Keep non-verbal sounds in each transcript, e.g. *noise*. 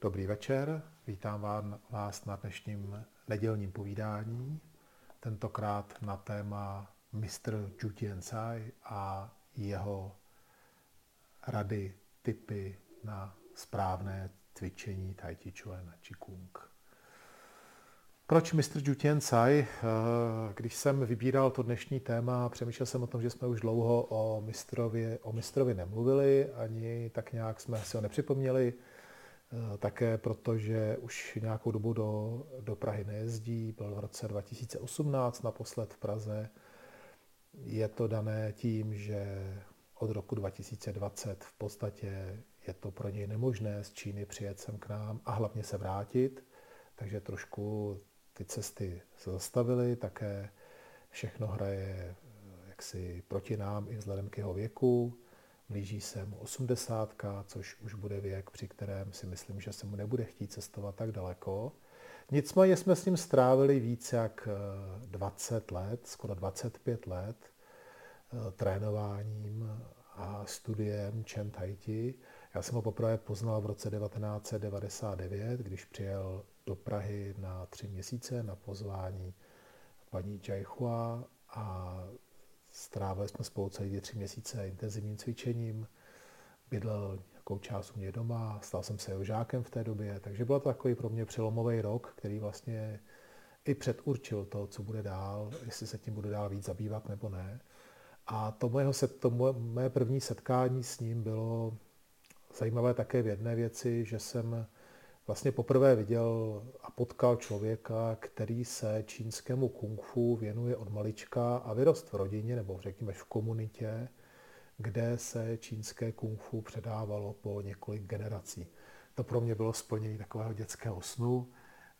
Dobrý večer, vítám vás na dnešním nedělním povídání, tentokrát na téma Mr. Ju Tianzai a jeho rady, typy na správné cvičení Tai Chi Chuan a Qigong. Proč Mr. Ju Tianzai? Eh, když jsem vybíral to dnešní téma, přemýšlel jsem o tom, že jsme už dlouho o mistrovi, o mistrovi nemluvili, ani tak nějak jsme si ho nepřipomněli. Eh, také protože už nějakou dobu do, do Prahy nejezdí, byl v roce 2018 naposled v Praze. Je to dané tím, že od roku 2020 v podstatě je to pro něj nemožné z Číny přijet sem k nám a hlavně se vrátit, takže trošku ty cesty se zastavily, také všechno hraje jaksi proti nám i vzhledem k jeho věku. Blíží se mu osmdesátka, což už bude věk, při kterém si myslím, že se mu nebude chtít cestovat tak daleko. Nicméně jsme s ním strávili více jak 20 eh, let, skoro 25 let eh, trénováním a studiem Chen Taiti. Já jsem ho poprvé poznal v roce 1999, když přijel do Prahy na tři měsíce na pozvání paní Jaichua a Strávili jsme spolu celý tři měsíce intenzivním cvičením. Bydlel nějakou část u mě doma, stal jsem se jeho žákem v té době, takže byl to takový pro mě přelomový rok, který vlastně i předurčil to, co bude dál, jestli se tím bude dál víc zabývat nebo ne. A to, mojeho, to moje první setkání s ním bylo zajímavé také v jedné věci, že jsem vlastně poprvé viděl a potkal člověka, který se čínskému kung fu věnuje od malička a vyrost v rodině, nebo řekněme v komunitě, kde se čínské kung fu předávalo po několik generací. To pro mě bylo splnění takového dětského snu,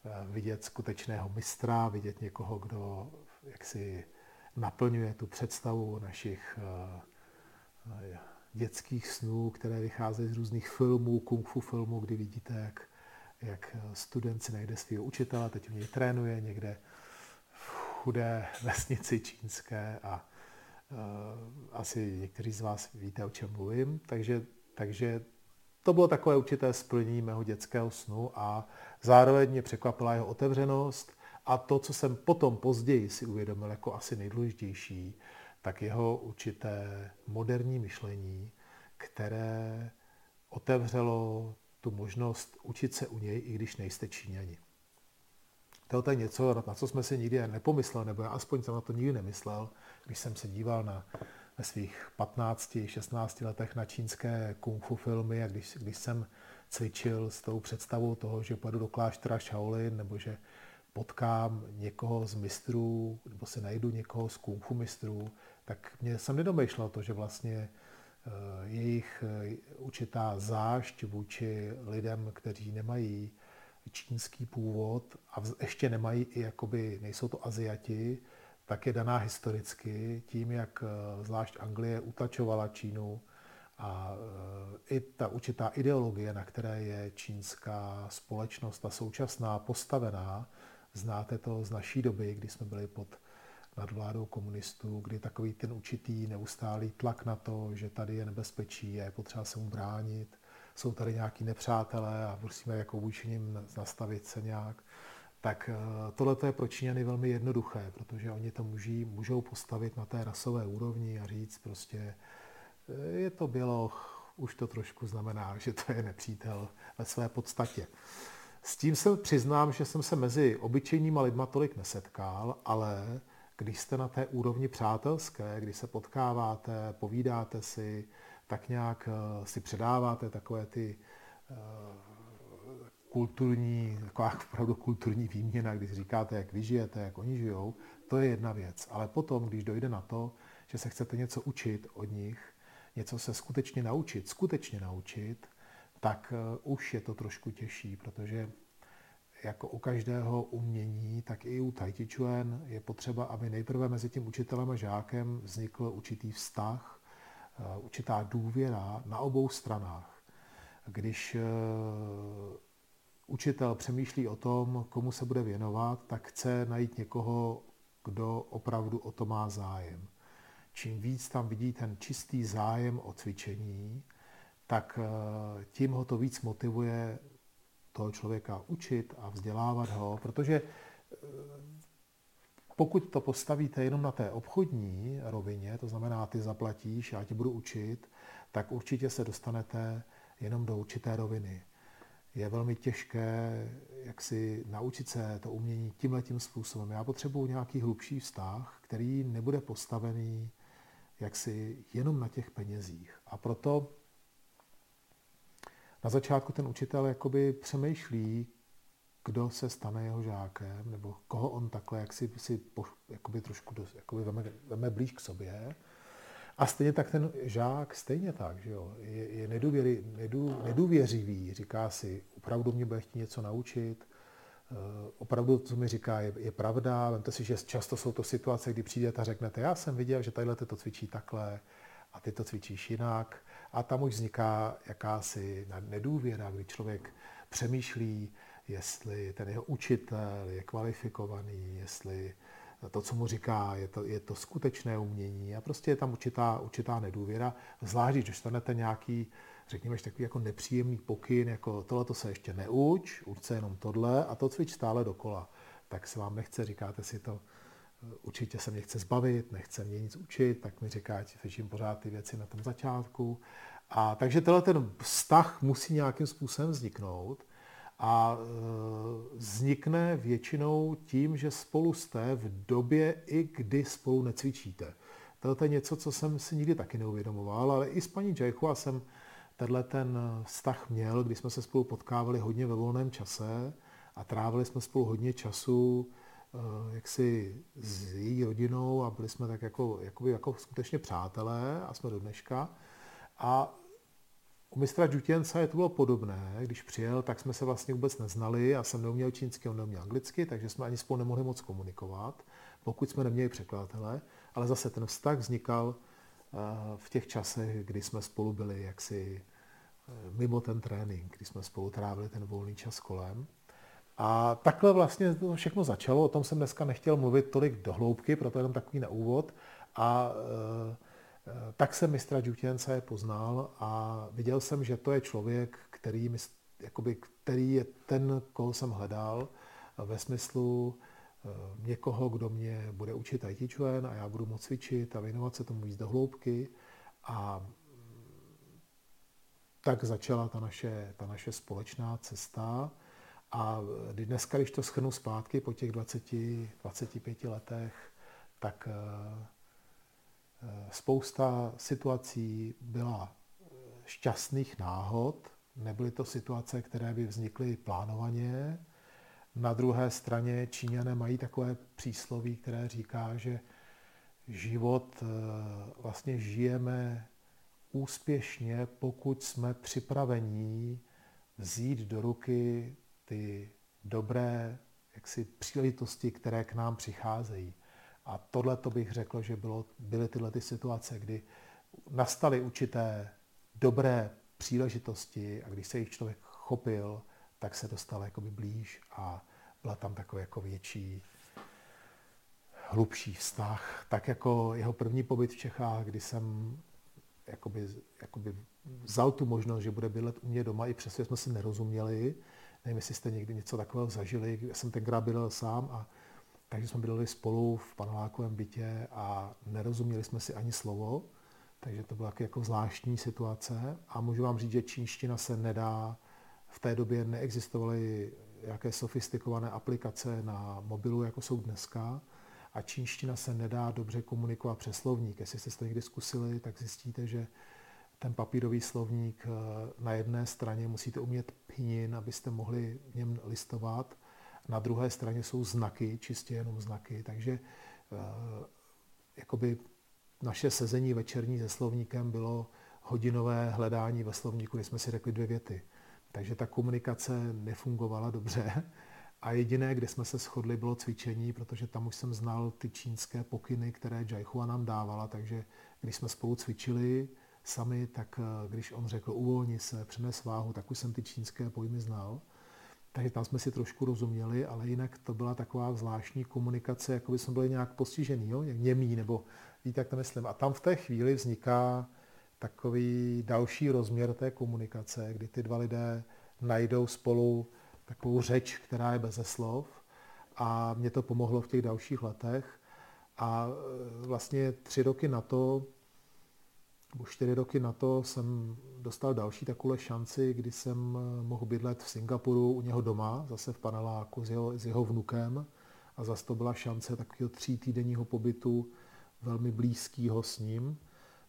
eh, vidět skutečného mistra, vidět někoho, kdo jaksi naplňuje tu představu našich eh, dětských snů, které vycházejí z různých filmů, kung fu filmů, kdy vidíte, jak jak student si najde svého učitele, teď u něj trénuje někde v chudé *laughs* vesnici čínské a uh, asi někteří z vás víte, o čem mluvím. Takže, takže to bylo takové určité splnění mého dětského snu a zároveň mě překvapila jeho otevřenost a to, co jsem potom později si uvědomil jako asi nejdůležitější, tak jeho určité moderní myšlení, které otevřelo tu možnost učit se u něj, i když nejste Číňani. To je něco, na co jsme si nikdy nepomysleli, nebo já aspoň jsem na to nikdy nemyslel, když jsem se díval na, ve svých 15-16 letech na čínské kung fu filmy a když, když jsem cvičil s tou představou toho, že půjdu do kláštera Shaolin, nebo že potkám někoho z mistrů, nebo se najdu někoho z kung fu mistrů, tak mě jsem nedomýšlel to, že vlastně jejich eh, určitá zášť vůči lidem, kteří nemají čínský původ a ještě nemají i jakoby, nejsou to Aziati, tak je daná historicky tím, jak eh, zvlášť Anglie utlačovala Čínu a i ta určitá ideologie, na které je čínská společnost a současná postavená, znáte to z naší doby, kdy jsme byli pod nad vládou komunistů, kdy takový ten určitý neustálý tlak na to, že tady je nebezpečí a je potřeba se mu bránit, jsou tady nějaký nepřátelé a musíme jako vůči nim nastavit se nějak, tak eh, tohle je pro Číňany velmi jednoduché, protože oni to můží, můžou postavit na té rasové úrovni a říct prostě, eh, je to běloch, už to trošku znamená, *laughs* že to je nepřítel ve své podstatě. S tím se přiznám, že jsem se mezi obyčejníma lidma tolik nesetkal, ale když jste na té úrovni přátelské, když se potkáváte, povídáte si, tak nějak eh, si předáváte takové ty eh, kulturní, taková *laughs* opravdu kulturní výměna, když říkáte, jak vy žijete, jak oni žijou, to je jedna věc. Ale potom, když dojde na to, že se chcete něco učit od nich, něco se skutečně naučit, skutečně naučit, tak eh, už je to trošku těžší, protože jako u každého umění, tak i u Tai Chi Chuan je potřeba, aby nejprve mezi tím učitelem a žákem vznikl určitý vztah, eh, určitá důvěra na obou stranách. Když eh, učitel přemýšlí o tom, komu se bude věnovat, tak chce najít někoho, kdo opravdu o to má zájem. Čím víc tam vidí ten čistý zájem o cvičení, tak eh, tím ho to víc motivuje toho člověka učit a vzdělávat ho, protože eh, pokud to postavíte jenom na té obchodní rovině, to znamená, ty zaplatíš, já ti budu učit, tak určitě se dostanete jenom do určité roviny. Je velmi těžké, jak si naučit se to umění tímhle tím způsobem. Já potřebuji nějaký hlubší vztah, který nebude postavený jaksi jenom na těch penězích. A proto na začátku ten učitel jakoby přemýšlí, kdo se stane jeho žákem, nebo koho on takhle jak si, si po, jakoby trošku dost, jakoby veme, veme blíž k sobě. A stejně tak ten žák, stejně tak, že jo, je, je nedůvěry, nedů, nedůvěřivý, říká si, opravdu mě bude chtít něco naučit, uh, opravdu, co mi říká, je, je pravda. Vemte si, že často jsou to situace, kdy přijdete a řeknete, já jsem viděl, že tadyhle to cvičí takhle a ty to cvičíš jinak. A tam už vzniká jakási nedůvěra, kdy člověk přemýšlí, jestli ten jeho učitel je kvalifikovaný, jestli to, co mu říká, je to, je to skutečné umění. A prostě je tam určitá, určitá nedůvěra, zvlášť, když dostanete nějaký, řekněme, takový jako nepříjemný pokyn, jako tohle to se ještě neuč, uč se jenom tohle a to cvič stále dokola. Tak se vám nechce, říkáte si to, určitě se mě chce zbavit, nechce mě nic učit, tak mi říká, že cvičím pořád ty věci na tom začátku. A takže tenhle ten vztah musí nějakým způsobem vzniknout a e, vznikne většinou tím, že spolu jste v době, i kdy spolu necvičíte. To je něco, co jsem si nikdy taky neuvědomoval, ale i s paní Jaichua jsem tenhle ten vztah měl, kdy jsme se spolu potkávali hodně ve volném čase a trávili jsme spolu hodně času jaksi s její rodinou a byli jsme tak jako, jakoby, jako skutečně přátelé a jsme do dneška. A u mistra Džutěnca je to bylo podobné. Když přijel, tak jsme se vlastně vůbec neznali. Já jsem neuměl čínsky, on neuměl anglicky, takže jsme ani spolu nemohli moc komunikovat, pokud jsme neměli překladatele. Ale zase ten vztah vznikal eh, v těch časech, kdy jsme spolu byli jaksi eh, mimo ten trénink, kdy jsme spolu trávili ten volný čas kolem. A takhle vlastně to všechno začalo, o tom jsem dneska nechtěl mluvit tolik do hloubky, proto jenom takový na úvod. A e, tak jsem mistra Džutěnce poznal a viděl jsem, že to je člověk, který, jakoby, který je ten, koho jsem hledal ve smyslu eh, někoho, kdo mě bude učit Tai Chuan a já budu moct cvičit a věnovat se tomu víc do hloubky. A tak začala ta naše, ta naše společná cesta. A dneska, když to schrnu zpátky po těch 20, 25 letech, tak eh, Spousta situací byla šťastných náhod, nebyly to situace, které by vznikly plánovaně. Na druhé straně Číňané mají takové přísloví, které říká, že život eh, vlastně žijeme úspěšně, pokud jsme připravení vzít do ruky ty dobré jaksi, příležitosti, které k nám přicházejí. A tohle to bych řekl, že bylo, byly tyhle ty situace, kdy nastaly určité dobré příležitosti a když se jich člověk chopil, tak se dostal jakoby blíž a byla tam takový jako větší, hlubší vztah. Tak jako jeho první pobyt v Čechách, kdy jsem jakoby, jakoby vzal tu možnost, že bude bydlet u mě doma, i přesně jsme si nerozuměli. Nevím, jestli jste někdy něco takového zažili. Já jsem tenkrát bydlel sám a takže jsme bydleli spolu v panelákovém bytě a nerozuměli jsme si ani slovo, takže to byla jako zvláštní situace. A můžu vám říct, že čínština se nedá, v té době neexistovaly jaké sofistikované aplikace na mobilu, jako jsou dneska. A čínština se nedá dobře komunikovat přes slovník. Jestli jste to někdy zkusili, tak zjistíte, že ten papírový slovník eh, na jedné straně musíte umět pinin, abyste mohli v něm listovat na druhé straně jsou znaky, čistě jenom znaky, takže eh, jakoby naše sezení večerní se slovníkem bylo hodinové hledání ve slovníku, kdy jsme si řekli dvě věty. Takže ta komunikace nefungovala dobře. A jediné, kde jsme se shodli, bylo cvičení, protože tam už jsem znal ty čínské pokyny, které Jaihua nám dávala, takže když jsme spolu cvičili sami, tak eh, když on řekl uvolni se, přenes váhu, tak už jsem ty čínské pojmy znal. Takže tam jsme si trošku rozuměli, ale jinak to byla taková zvláštní komunikace, jako by jsme byli nějak postižený, jo? němý, nebo víte, jak to myslím. A tam v té chvíli vzniká takový další rozměr té komunikace, kdy ty dva lidé najdou spolu takovou řeč, která je beze slov a mě to pomohlo v těch dalších letech. A e, vlastně tři roky na to, nebo čtyři roky na to jsem dostal další takovou šanci, kdy jsem e, mohl bydlet v Singapuru u něho doma, zase v paneláku s jeho, s jeho vnukem. A zase to byla šance takového tří týdenního pobytu velmi blízkého s ním,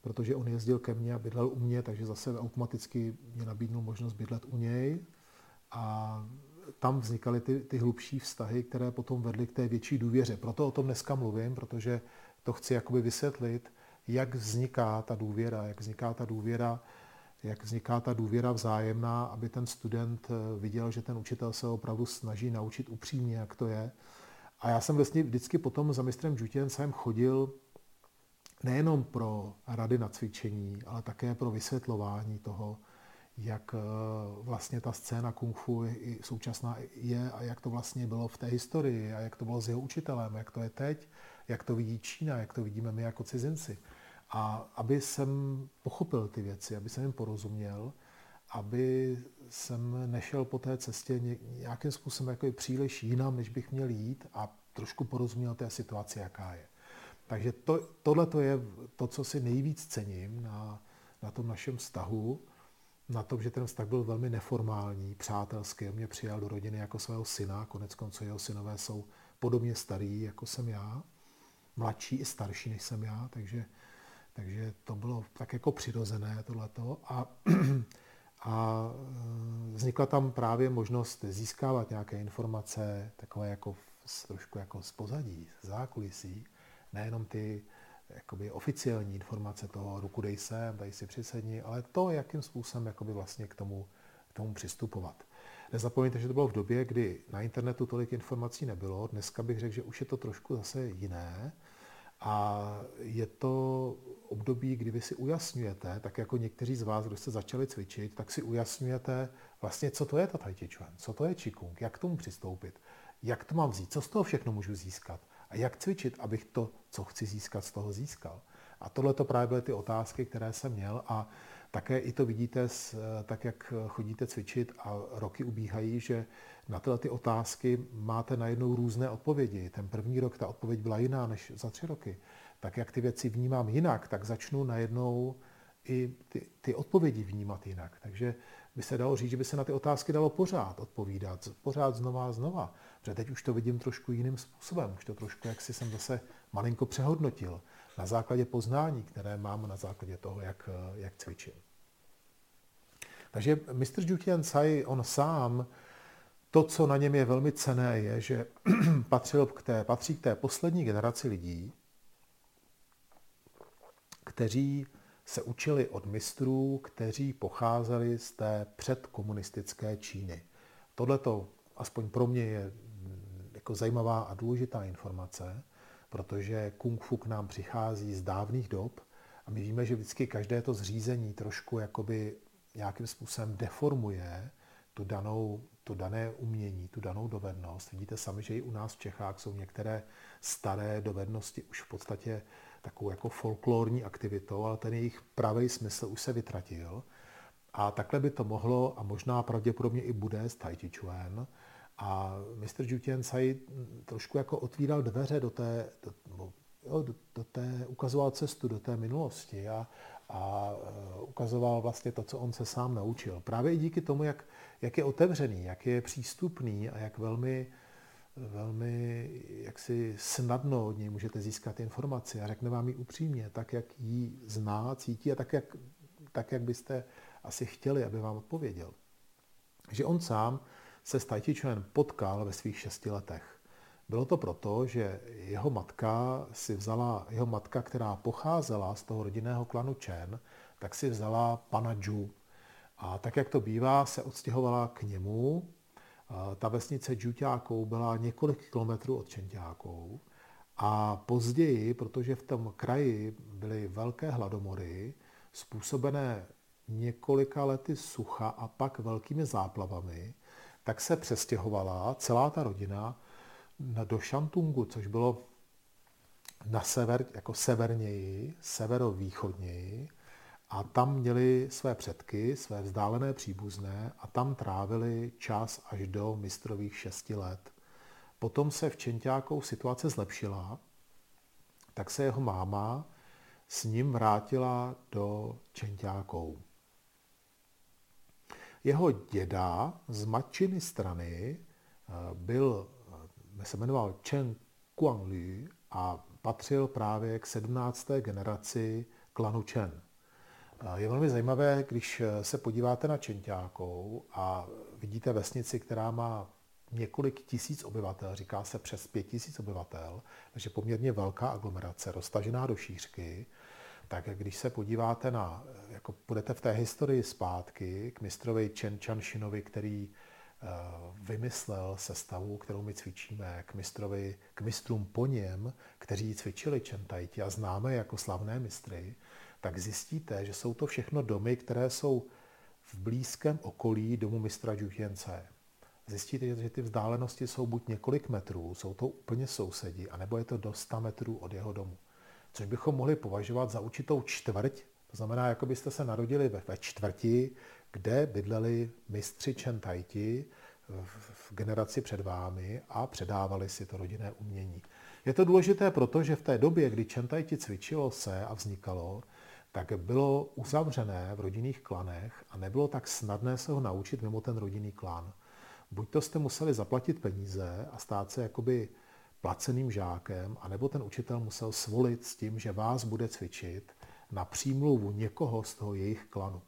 protože on jezdil ke mně a bydlel u mě, takže zase automaticky mě nabídnul možnost bydlet u něj. A tam vznikaly ty, ty hlubší vztahy, které potom vedly k té větší důvěře. Proto o tom dneska mluvím, protože to chci jakoby vysvětlit, jak vzniká ta důvěra, jak vzniká ta důvěra, jak vzniká ta důvěra vzájemná, aby ten student eh, viděl, že ten učitel se opravdu snaží naučit upřímně, jak to je. A já jsem vlastně vždycky potom za mistrem Žutěncem chodil nejenom pro rady na cvičení, ale také pro vysvětlování toho, jak eh, vlastně ta scéna kung fu i současná je a jak to vlastně bylo v té historii a jak to bylo s jeho učitelem, jak to je teď, jak to vidí Čína, jak to vidíme my jako cizinci. A aby jsem pochopil ty věci, aby jsem jim porozuměl, aby jsem nešel po té cestě nějakým způsobem jako příliš jinam, než bych měl jít a trošku porozuměl té situaci, jaká je. Takže to, tohle to je to, co si nejvíc cením na, na tom našem vztahu, na tom, že ten vztah byl velmi neformální, přátelský. Mě přijal do rodiny jako svého syna, konec konců jeho synové jsou podobně starý, jako jsem já, mladší i starší, než jsem já, takže, takže to bylo tak jako přirozené tohleto. A, *clears throat* a e, vznikla tam právě možnost získávat nějaké informace, takové jako trošku jako z pozadí, z zákulisí, nejenom ty jakoby oficiální informace toho ruku dej sem, tady si přisedni, ale to, jakým způsobem jakoby vlastně k tomu, k tomu přistupovat. Nezapomeňte, že to bylo v době, kdy na internetu tolik informací nebylo. Dneska bych řekl, že už je to trošku zase jiné. A je to období, kdy vy si ujasňujete, tak jako někteří z vás, kdo jste začali cvičit, tak si ujasňujete vlastně, co to je ta Tai Chi Chuan, co to je Qigong, jak k tomu přistoupit, jak to mám vzít, co z toho všechno můžu získat. A jak cvičit, abych to, co chci získat, z toho získal? A tohle to právě byly ty otázky, které jsem měl a také i to vidíte, tak jak chodíte cvičit a roky ubíhají, že na tyhle ty otázky máte najednou různé odpovědi. Ten první rok ta odpověď byla jiná než za tři roky. Tak jak ty věci vnímám jinak, tak začnu najednou i ty, ty odpovědi vnímat jinak. Takže by se dalo říct, že by se na ty otázky dalo pořád odpovídat, pořád znova a znova. Protože teď už to vidím trošku jiným způsobem, už to trošku, jak si jsem zase malinko přehodnotil na základě poznání, které mám na základě toho, jak, jak cvičím. Takže mistr Jutian Tsai, on sám, to, co na něm je velmi cené, je, že *clears throat* patřil k té, patří k té poslední generaci lidí, kteří se učili od mistrů, kteří pocházeli z té předkomunistické Číny. Tohle to aspoň pro mě je mm, jako zajímavá a důležitá informace, protože kung fu k nám přichází z dávných dob a my víme, že vždycky každé to zřízení trošku jakoby nějakým způsobem deformuje tu danou, to dané umění, tu danou dovednost. Vidíte sami, že i u nás v Čechách jsou některé staré dovednosti už v podstatě takovou jako folklorní aktivitou, ale ten jejich pravý smysl už se vytratil. A takhle by to mohlo, a možná pravděpodobně i bude s Tai Chi Chuan. A Mr. Jutian Tsai trošku jako otvíral dveře do té, do, jo, do, do té, ukazoval cestu do té minulosti a, a e, ukazoval vlastně to, co on se sám naučil. Právě i díky tomu, jak, jak je otevřený, jak je přístupný a jak velmi velmi jaksi snadno od něj můžete získat informaci a řekne vám ji upřímně, tak, jak ji zná, cítí a tak, jak, tak, jak byste asi chtěli, aby vám odpověděl. Že on sám se s Tai potkal ve svých šesti letech. Bylo to proto, že jeho matka si vzala, jeho matka, která pocházela z toho rodinného klanu Chen, tak si vzala pana Zhu. A tak, jak to bývá, se odstěhovala k němu ta vesnice Džuťákou byla několik kilometrů od Čenťákou a později, protože v tom kraji byly velké hladomory, způsobené několika lety sucha a pak velkými záplavami, tak se přestěhovala celá ta rodina do Šantungu, což bylo na sever, jako severněji, severovýchodněji. a tam měli své předky, své vzdálené příbuzné a tam trávili čas až do mistrových šesti let. Potom se v Čentákou situace zlepšila, tak se jeho máma s ním vrátila do Čentákou. Jeho děda z matčiny strany eh, byl, eh, se jmenoval Chen Guanglu a patřil právě k 17. generaci klanu Chen. Je velmi zajímavé, když se podíváte na Čentákou a vidíte vesnici, která má několik tisíc obyvatel, říká se přes pět tisíc obyvatel, takže poměrně velká aglomerace, roztažená do šířky, tak když se podíváte na, jako půjdete v té historii zpátky k mistrovi Chen Chanshinovi, který eh, vymyslel sestavu, kterou my cvičíme, k, mistrovi, k mistrům po něm, kteří cvičili Čentajti a známe jako slavné mistry, tak zjistíte, že jsou to všechno domy, které jsou v blízkém okolí domu mistra Džutěnce. Zjistíte, že ty vzdálenosti jsou buď několik metrů, jsou to úplně sousedi, anebo je to do 100 metrů od jeho domu. Což bychom mohli považovat za určitou čtvrť, to znamená, jako byste se narodili ve, ve čtvrti, kde bydleli mistři Čentajti v generaci před vámi a předávali si to rodinné umění. Je to důležité proto, že v té době, kdy Čentajti cvičilo se a vznikalo, tak bylo uzavřené v rodinných klanech a nebylo tak snadné se ho naučit mimo ten rodinný klan. Buď to jste museli zaplatit peníze a stát se jakoby placeným žákem, anebo ten učitel musel svolit s tím, že vás bude cvičit na přímluvu někoho z toho jejich klanu.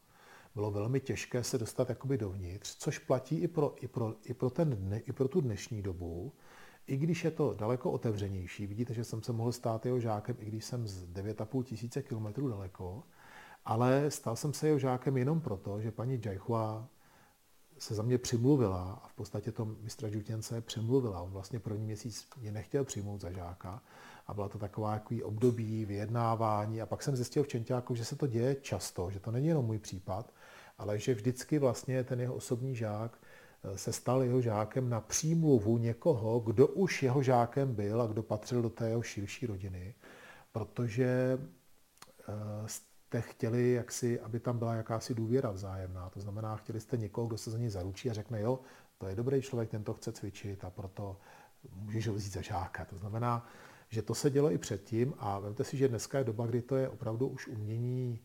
Bylo velmi těžké se dostat jakoby dovnitř, což platí i pro, i pro, i pro, ten dne, i pro tu dnešní dobu, i když je to daleko otevřenější, vidíte, že jsem se mohl stát jeho žákem, i když jsem z 9,5 tisíce kilometrů daleko, ale stal jsem se jeho žákem jenom proto, že paní Jaichua se za mě přimluvila a v podstatě to mistra Žutěnce přemluvila. On vlastně první měsíc mě nechtěl přijmout za žáka a byla to taková jaký období vyjednávání a pak jsem zjistil v Čentáku, že se to děje často, že to není jenom můj případ, ale že vždycky vlastně ten jeho osobní žák se stal jeho žákem na přímluvu někoho, kdo už jeho žákem byl a kdo patřil do té jeho širší rodiny, protože eh, jste chtěli, jaksi, aby tam byla jakási důvěra vzájemná. To znamená, chtěli jste někoho, kdo se za něj zaručí a řekne, jo, to je dobrý člověk, ten to chce cvičit a proto můžeš ho vzít za žáka. To znamená, že to se dělo i předtím a vemte si, že dneska je doba, kdy to je opravdu už umění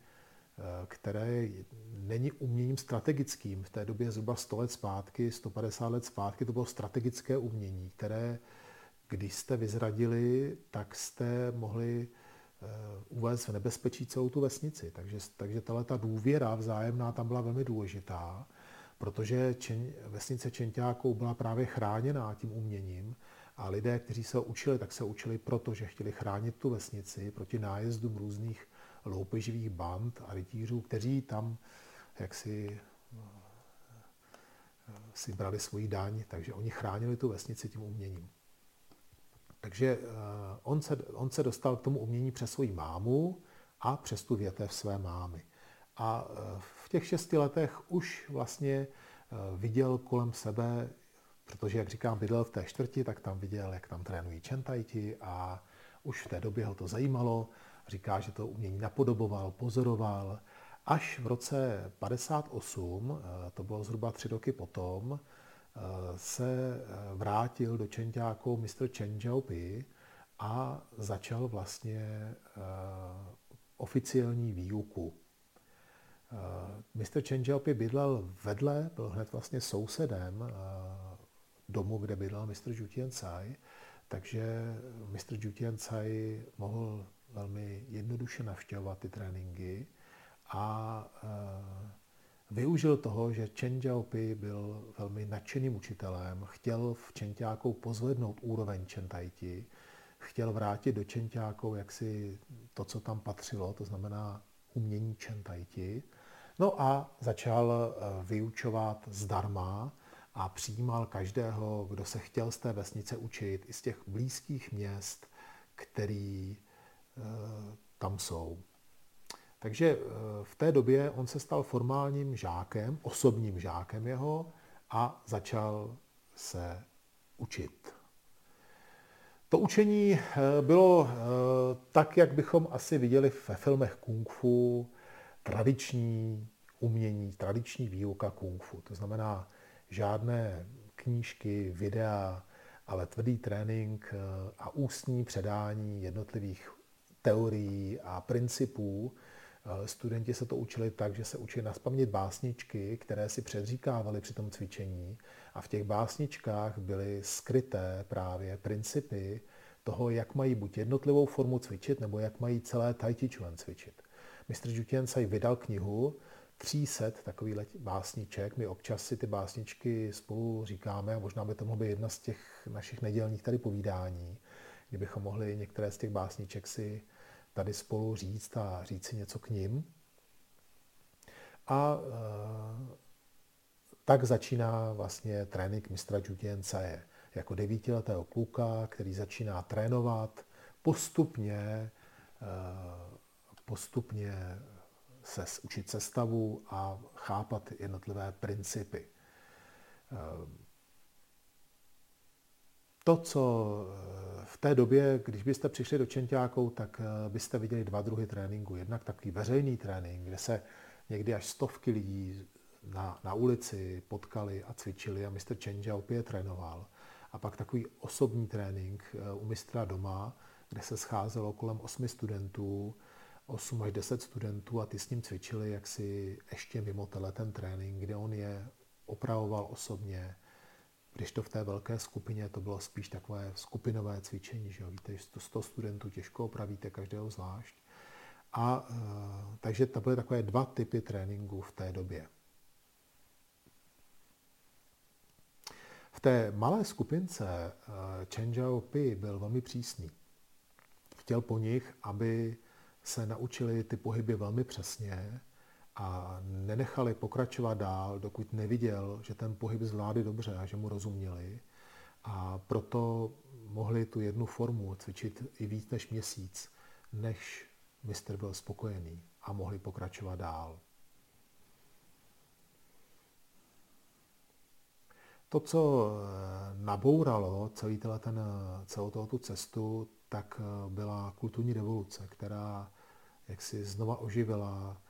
Eh, které není uměním strategickým. V té době zhruba 100 let zpátky, 150 let zpátky, to bylo strategické umění, které, když jste vyzradili, tak jste mohli uvést v nebezpečí celou tu vesnici. Takže, takže tahle ta důvěra vzájemná tam byla velmi důležitá, protože Čen, vesnice Čentákou byla právě chráněná tím uměním a lidé, kteří se učili, tak se učili proto, že chtěli chránit tu vesnici proti nájezdům různých loupeživých band a rytířů, kteří tam jaksi eh, si brali svoji daň, takže oni chránili tu vesnici tím uměním. Takže eh, on se, on se dostal k tomu umění přes svoji mámu a přes tu větev své mámy. A eh, v těch šesti letech už vlastně viděl kolem sebe, protože, jak říkám, bydlel v té čtvrti, tak tam viděl, jak tam trénují čentajti a už v té době ho to zajímalo Říká, že to umění napodoboval, pozoroval. Až v roce 58, eh, to bylo zhruba tři roky potom, eh, se eh, vrátil do Čenťáku mistr Chen Jiaopi a začal vlastně oficiální výuku. Mr. Chen Jiaopi bydlel vedle, byl hned vlastně sousedem domu, kde bydlel mistr Zhu Cai, takže mistr Zhu Cai mohl velmi jednoduše navštěvovat ty tréninky a využil toho, že Chen Jiaopi byl velmi nadšeným učitelem, chtěl v Čentákou pozvednout úroveň Čentajti, chtěl vrátit do Čentákou jaksi to, co tam patřilo, to znamená umění Čentajti. No a začal e, vyučovat zdarma a přijímal každého, kdo se chtěl z té vesnice učit, i z těch blízkých měst, který Eh, tam jsou. Takže eh, v té době on se stal formálním žákem, osobním žákem jeho a začal se učit. To učení eh, bylo tak, jak bychom asi viděli ve filmech kung fu, tradiční umění, tradiční výuka kung fu. To znamená žádné knížky, videa, ale tvrdý trénink eh, a ústní předání jednotlivých teorií a principů. Eh, studenti se to učili tak, že se učili naspamět básničky, které si předříkávali při tom cvičení a v těch básničkách byly skryté právě principy toho, jak mají buď jednotlivou formu cvičit, nebo jak mají celé Tai Chi Chuan cvičit. Mr. Jutian Tsai vydal knihu 300 takových básniček. My občas si ty básničky spolu říkáme a možná by to mohla být jedna z těch našich nedělních tady povídání, kdybychom mohli některé z těch básniček si tady spolu říct a říct si něco k ním. A e, tak začíná vlastně trénink mistra Tsaje jako devítiletého kluka, který začíná trénovat postupně, e, postupně se učit sestavu a chápat jednotlivé principy. To, co eh, v té době, když byste přišli do Čentákou, tak eh, byste viděli dva druhy tréninku. Jednak takový veřejný trénink, kde se někdy až stovky lidí na, na ulici potkali a cvičili a mistr Čenža opět trénoval. A pak takový osobní trénink eh, u mistra doma, kde se scházelo kolem osmi studentů 8 až 10 studentů a ty s ním cvičili jak si ještě mimo tenhle ten trénink, kde on je opravoval osobně, když to v té velké skupině to bylo spíš takové skupinové cvičení, že jo? víte, že 100 studentů těžko opravíte každého zvlášť. A e, takže to byly takové dva typy tréninku v té době. V té malé skupince e, Chen Pi byl velmi přísný. Chtěl po nich, aby se naučili ty pohyby velmi přesně a nenechali pokračovat dál, dokud neviděl, že ten pohyb zvládli dobře a že mu rozuměli. A proto mohli tu jednu formu cvičit i víc než měsíc, než mistr byl spokojený a mohli pokračovat dál. To, co nabouralo celý ten, celou tohoto cestu, tak byla kulturní revoluce, která jak si znova oživila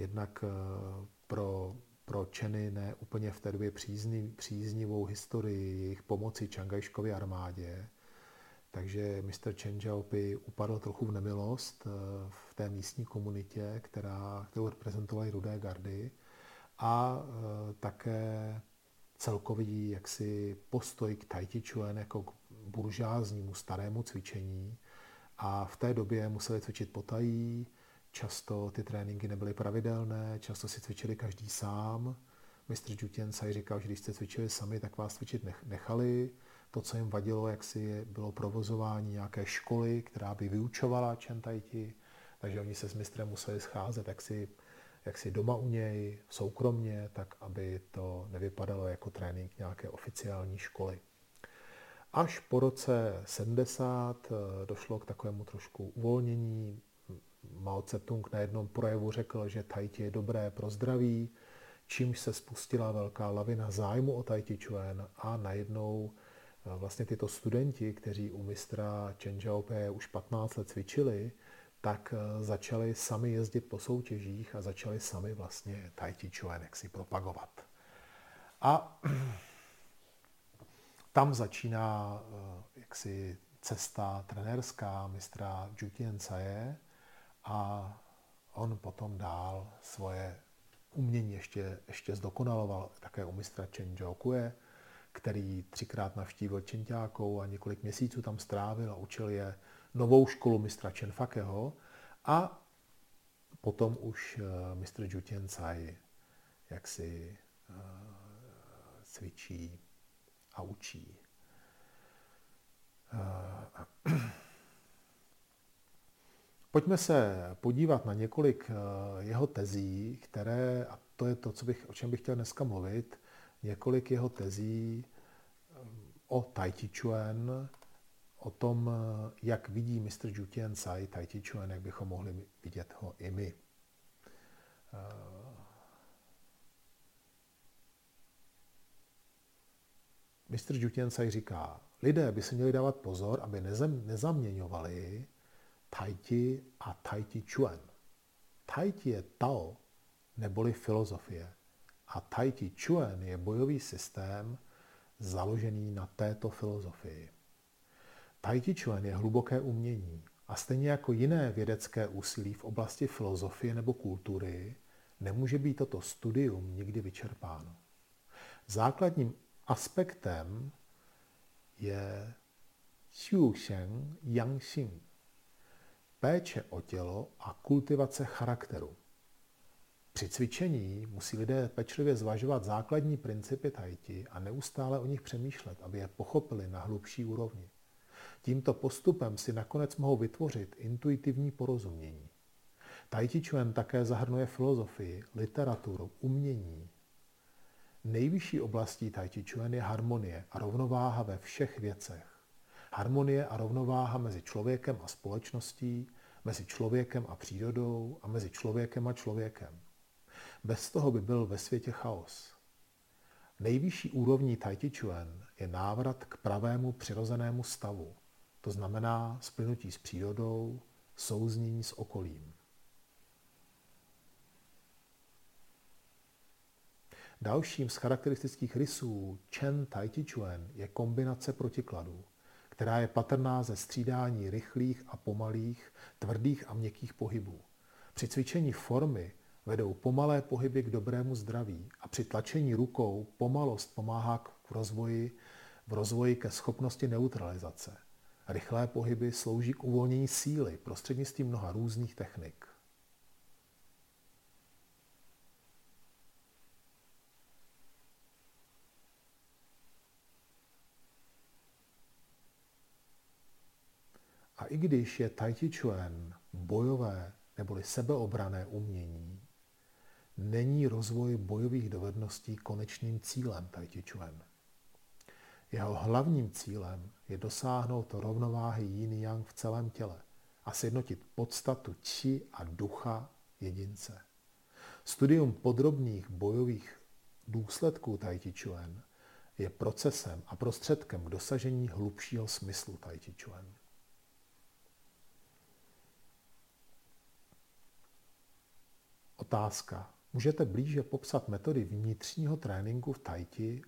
jednak eh, pro, pro Čeny ne úplně v té době přízný, příznivou historii jejich pomoci Čangajškově armádě. Takže mistr Chen Xiaopi upadl trochu v nemilost eh, v té místní komunitě, která, kterou reprezentovali rudé gardy a eh, také celkový jaksi postoj k Tai Chi Chuan jako k buržáznímu starému cvičení, a v té době museli cvičit potají, často ty tréninky nebyly pravidelné, často si cvičili každý sám. Mistr Jutěn Sai říkal, že když jste cvičili sami, tak vás cvičit nechali. To, co jim vadilo, jak si bylo provozování nějaké školy, která by vyučovala čentajti, takže oni se s mistrem museli scházet jak si, jak si doma u něj, soukromně, tak aby to nevypadalo jako trénink nějaké oficiální školy. Až po roce 70 eh, došlo k takovému trošku uvolnění. Mao Tse-tung na jednom projevu řekl, že Tai Chi je dobré pro zdraví, čímž se spustila velká lavina zájmu o Tai Chi Chuan a najednou eh, vlastně tyto studenti, kteří u mistra Chen Xiaopé už 15 let cvičili, tak eh, začali sami jezdit po soutěžích a začali sami vlastně Tai Chi Chuan si propagovat. A *clears throat* tam začíná eh, jaksi cesta trenérská mistra Jutien Saye a on potom dál svoje umění ještě, ještě zdokonaloval také u mistra Chen Jokue, který třikrát navštívil Čenťákou a několik měsíců tam strávil a učil je novou školu mistra Chen Fakeho a potom už eh, mistr Jutien Tsai jak si uh, cvičí a učí. Eh, pojďme se podívat na několik eh, jeho tezí, které, a to je to, co bych, o čem bych chtěl dneska mluvit, několik jeho tezí eh, o Tai Chi Chuan, o tom, jak vidí mistr Jutien Tsai Tai Chi Chuan, jak bychom mohli vidět ho i my. Mistr Jutěncaj říká, lidé by si měli dávat pozor, aby nezaměňovali Tai Chi a Tai Chi Chuan. Tai Chi je Tao, neboli filozofie. A Tai Chi Chuan je bojový systém založený na této filozofii. Tai Chi Chuan je hluboké umění a stejně jako jiné vědecké úsilí v oblasti filozofie nebo kultury, nemůže být toto studium nikdy vyčerpáno. Základním aspektem je Xiu Sheng Yang Xing, péče o tělo a kultivace charakteru. Při cvičení musí lidé pečlivě zvažovat základní principy tajti a neustále o nich přemýšlet, aby je pochopili na hlubší úrovni. Tímto postupem si nakonec mohou vytvořit intuitivní porozumění. Tai Chi Chuan také zahrnuje filozofii, literaturu, umění. Nejvyšší oblastí Tai Chi Chuan je harmonie a rovnováha ve všech věcech. Harmonie a rovnováha mezi člověkem a společností, mezi člověkem a přírodou a mezi člověkem a člověkem. Bez toho by byl ve světě chaos. Nejvyšší úrovní Tai Chi Chuan je návrat k pravému přirozenému stavu, to znamená splynutí s přírodou, souznění s okolím. Dalším z charakteristických rysů Chen Tai Chi Chuan je kombinace protikladů, která je patrná ze střídání rychlých a pomalých, tvrdých a měkkých pohybů. Při cvičení formy vedou pomalé pohyby k dobrému zdraví a při tlačení rukou pomalost pomáhá k rozvoji, v rozvoji ke schopnosti neutralizace. Rychlé pohyby slouží k uvolnění síly prostřednictvím mnoha různých technik. A i když je Tai Chi Chuan bojové neboli sebeobrané umění, není rozvoj bojových dovedností konečným cílem Tai Chi Chuan. Jeho hlavním cílem je dosáhnout rovnováhy yin yang v celém těle a sjednotit podstatu či a ducha jedince. Studium podrobných bojových důsledků Tai Chi Chuan je procesem a prostředkem k dosažení hlubšího smyslu Tai Chi Chuan. Otázka. Můžete blíže popsat metody vnitřního tréninku v Tai Chi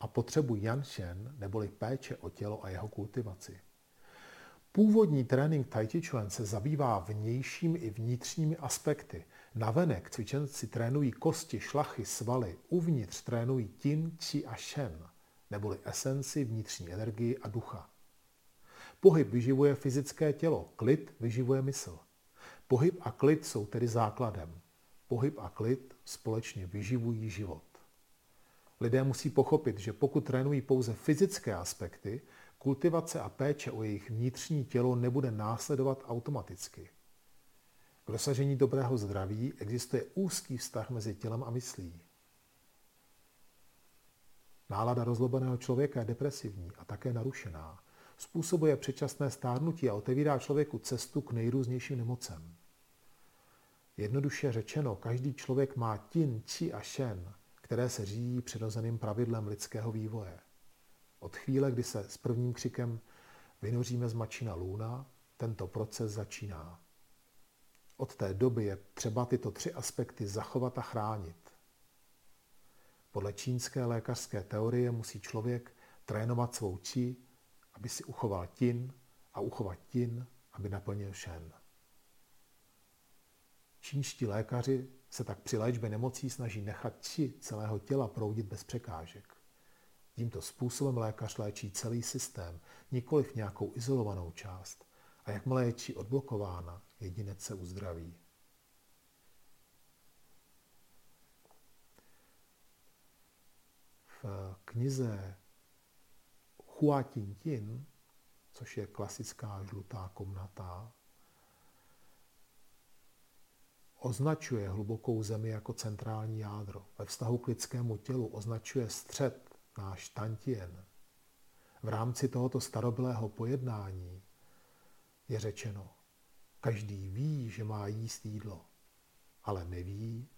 a potřebu Yanshen, neboli péče o tělo a jeho kultivaci. Původní trénink Tai Chi Chuan se zabývá vnějšími i vnitřními aspekty. Navenek cvičenci trénují kosti, šlachy, svaly, uvnitř trénují Tin, Chi a Shen, neboli esenci, vnitřní energii a ducha. Pohyb vyživuje fyzické tělo, klid vyživuje mysl. Pohyb a klid jsou tedy základem. Pohyb a klid společně vyživují život. Lidé musí pochopit, že pokud trénují pouze fyzické aspekty, kultivace a péče o jejich vnitřní tělo nebude následovat automaticky. K dosažení dobrého zdraví existuje úzký vztah mezi tělem a myslí. Nálada rozlobeného člověka je depresivní a také narušená. Způsobuje předčasné stárnutí a otevírá člověku cestu k nejrůznějším nemocem. Jednoduše řečeno, každý člověk má tin, či a shen, které se řídí přirozeným pravidlem lidského vývoje. Od chvíle, kdy se s prvním křikem vynoříme z mačina lůna, tento proces začíná. Od té doby je třeba tyto tři aspekty zachovat a chránit. Podle čínské lékařské teorie musí člověk trénovat svou či, aby si uchoval tin a uchovat tin, aby naplnil šen. Čínští lékaři se tak při léčbě nemocí snaží nechat či celého těla proudit bez překážek. Tímto způsobem lékař léčí celý systém, nikoliv nějakou izolovanou část. A jakmile je či odblokována, jedinec se uzdraví. V knize Hua Tin což je klasická žlutá komnata označuje hlubokou zemi jako centrální jádro. Ve vztahu k lidskému tělu označuje střed, náš tantien. V rámci tohoto starobylého pojednání je řečeno, každý ví, že má jíst jídlo, ale neví,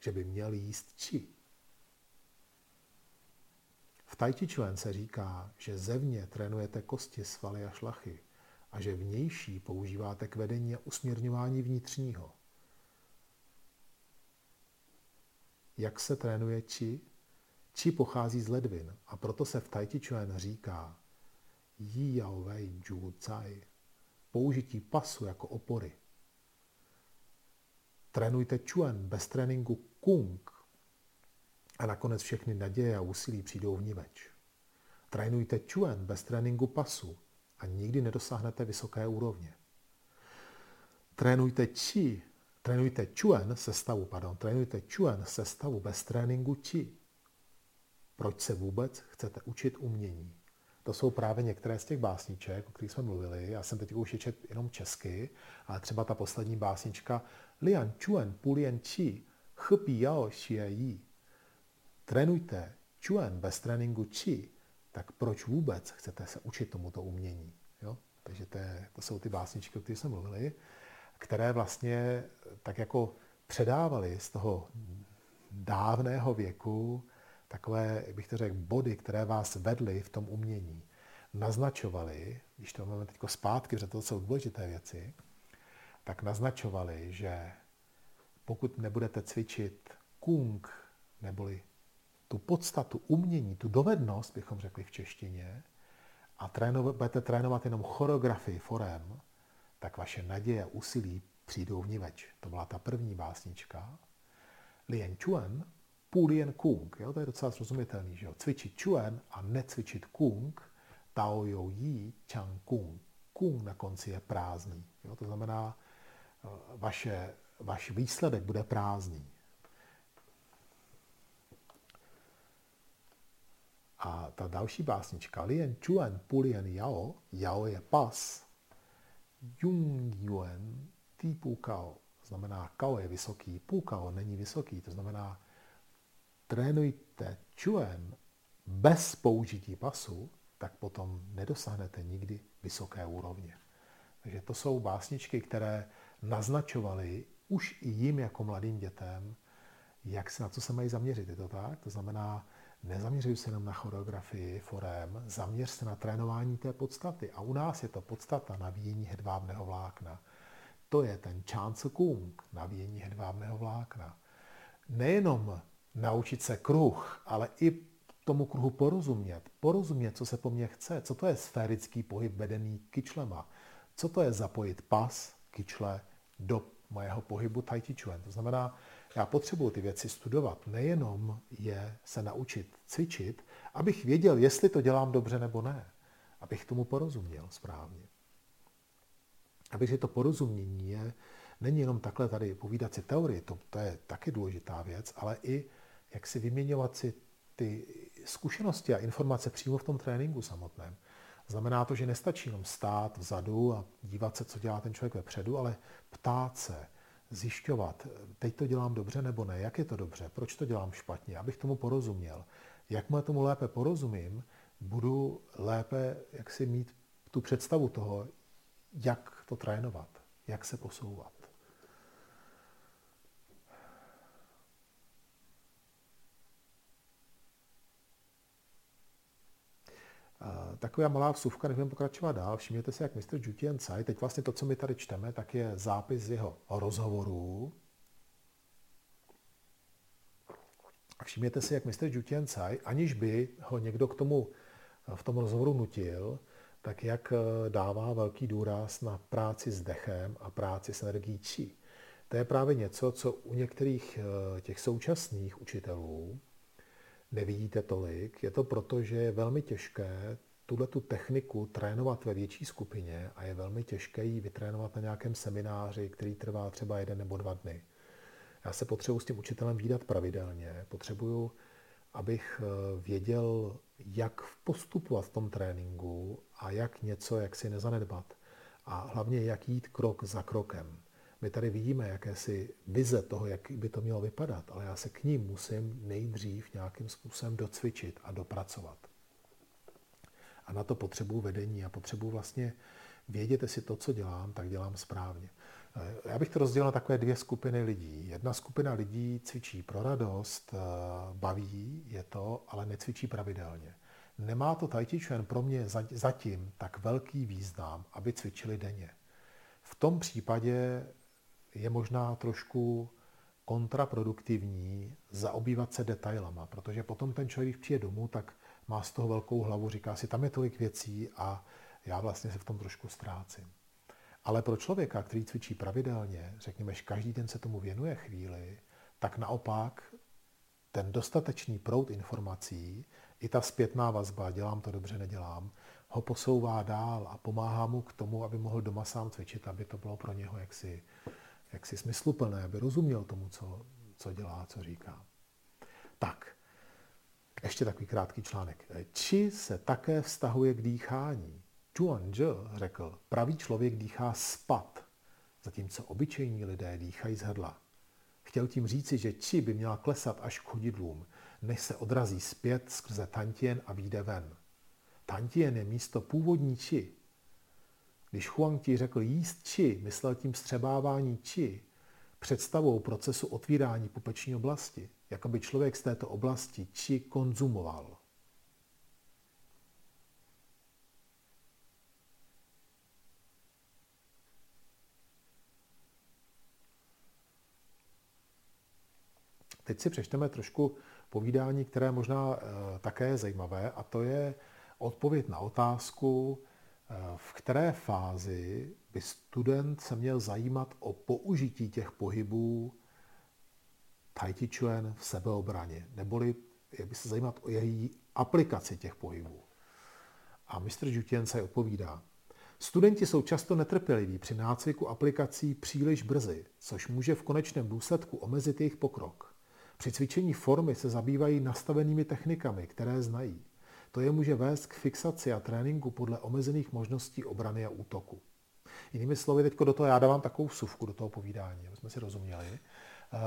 že by měl jíst či. V Chuan se říká, že zevně trénujete kosti, svaly a šlachy a že vnější používáte k vedení a usměrňování vnitřního – jak se trénuje či. Či pochází z ledvin a proto se v Tai Chi Chuan říká Yi Yao Wei Ju Cai. Použití pasu jako opory. Trénujte Chuan bez tréninku Kung a nakonec všechny naděje a úsilí přijdou v niveč. Trénujte Chuan bez tréninku pasu a nikdy nedosáhnete vysoké úrovně. Trénujte Chi Trénujte Chuan se stavu, pardon, trénujte Chuan se stavu bez tréninku Chi. Proč se vůbec chcete učit umění? To jsou právě některé z těch básniček, o kterých jsme mluvili. Já jsem teď už čet jenom česky, ale třeba ta poslední básnička Lian Chuan Pulian Chi Chpi Yao Xie Yi. Trénujte Chuan bez tréninku Chi, tak proč vůbec chcete se učit tomuto umění? Jo? Takže to, je, to jsou ty básničky, o kterých jsme mluvili které vlastně tak jako předávali z toho dávného věku takové, bych to řekl, body, které vás vedly v tom umění. Naznačovali, když to máme teď zpátky, protože to jsou důležité věci, tak naznačovali, že pokud nebudete cvičit kung, neboli tu podstatu umění, tu dovednost, bychom řekli v češtině, a trénovat, budete trénovat jenom choreografii forem, tak vaše naděje a úsilí přijdou v niveč. To byla ta první básnička. Lien Chuan, Pu Lien Kung. Jo, to je docela srozumitelný, že jo? Cvičit Chuan a necvičit Kung, Tao You Yi Chang Kung. Kung na konci je prázdný. Jo? To znamená, eh, vaše, vaš výsledek bude prázdný. A ta další básnička, Lien Chuan Pu Lien Yao, Yao je pas, Jung Yuan Ti Pu Kao. Znamená, Kao je vysoký, Pu Kao není vysoký. To znamená, trénujte Chuan bez použití pasu, tak potom nedosáhnete nikdy vysoké úrovně. Takže to jsou básničky, které naznačovaly už i jim jako mladým dětem, jak se na co se mají zaměřit. Je to tak? To znamená, nezaměřuj se jenom na choreografii forem, zaměř se na trénování té podstaty. A u nás je to podstata navíjení hedvábného vlákna. To je ten Chance Kung, navíjení hedvábného vlákna. Nejenom naučit se kruh, ale i tomu kruhu porozumět. Porozumět, co se po mně chce. Co to je sférický pohyb vedený kyčlema. Co to je zapojit pas, kyčle do mojeho pohybu tai chi chuan. To znamená, já potřebuji ty věci studovat, nejenom je se naučit cvičit, abych věděl, jestli to dělám dobře nebo ne. Abych tomu porozuměl správně. Abych si to porozumění je, není jenom takhle tady povídat si teorii, to, to je taky důležitá věc, ale i jak si vyměňovat si ty zkušenosti a informace přímo v tom tréninku samotném. Znamená to, že nestačí jenom stát vzadu a dívat se, co dělá ten člověk vepředu, ale ptát se, zjišťovat, teď to dělám dobře nebo ne, jak je to dobře, proč to dělám špatně, abych tomu porozuměl. Jakmile tomu lépe porozumím, budu lépe jak si mít tu představu toho, jak to trénovat, jak se posouvat. Taková malá vsuvka, než budeme pokračovat dál. Všimněte si, jak Mr. Jutien Tsai, teď vlastně to, co my tady čteme, tak je zápis jeho rozhovorů. A všimněte si, jak Mr. Jutien Tsai, aniž by ho někdo k tomu v tom rozhovoru nutil, tak jak eh, dává velký důraz na práci s dechem a práci s energií čí. To je právě něco, co u některých eh, těch současných učitelů nevidíte tolik. Je to proto, že je velmi těžké tuhle tu techniku trénovat ve větší skupině a je velmi těžké ji vytrénovat na nějakém semináři, který trvá třeba jeden nebo dva dny. Já se potřebuji s tím učitelem výdat pravidelně, potřebuju, abych eh, věděl, jak postupovat v tom tréninku a jak něco, jak si nezanedbat. A hlavně, jak jít krok za krokem. My tady vidíme jakési vize toho, jak by to mělo vypadat, ale já se k ním musím nejdřív nějakým způsobem docvičit a dopracovat. A na to potřebuji vedení a potřebuji vlastně vědět, jestli to, co dělám, tak dělám správně. Já bych to rozdělil na takové dvě skupiny lidí. Jedna skupina lidí cvičí pro radost, eh, baví je to, ale necvičí pravidelně. Nemá to Tai Chi pro mě zatím tak velký význam, aby cvičili denně. V tom případě je možná trošku kontraproduktivní zaobývat se detailama, protože potom ten člověk, když přijde domů, tak má z toho velkou hlavu, říká si, tam je tolik věcí a já vlastně se v tom trošku ztrácím. Ale pro člověka, který cvičí pravidelně, řekněme, že každý den se tomu věnuje chvíli, tak naopak ten dostatečný proud informací, i ta zpětná vazba, dělám to dobře, nedělám, ho posouvá dál a pomáhá mu k tomu, aby mohl doma sám cvičit, aby to bylo pro něho jaksi, jaksi smysluplné, aby rozuměl tomu, co, co dělá, co říká. Tak, ještě takový krátký článek. Či se také vztahuje k dýchání. Chuan Zhe řekl, pravý člověk dýchá spad, zatímco obyčejní lidé dýchají z hrdla. Chtěl tím říci, že či by měla klesat až k chodidlům, než se odrazí zpět skrze tantien a výjde ven. Tantien je místo původní či. Když Huang ti řekl jíst či, myslel tím střebávání či, představou procesu otvírání pupeční oblasti, jako by člověk z této oblasti či konzumoval. Teď si přečteme trošku povídání, které možná eh, také je zajímavé, a to je odpověď na otázku, v které fázi by student se měl zajímat o použití těch pohybů Tai Chi Chuan v sebeobraně, neboli jak by se zajímat o její aplikaci těch pohybů. A mistr Jutien se odpovídá, Studenti jsou často netrpěliví při nácviku aplikací příliš brzy, což může v konečném důsledku omezit jejich pokrok. Při cvičení formy se zabývají nastavenými technikami, které znají. To je může vést k fixaci a tréninku podle omezených možností obrany a útoku. Jinými slovy, teď do toho já dávám takovou suvku do toho povídání, aby jsme si rozuměli. Eh,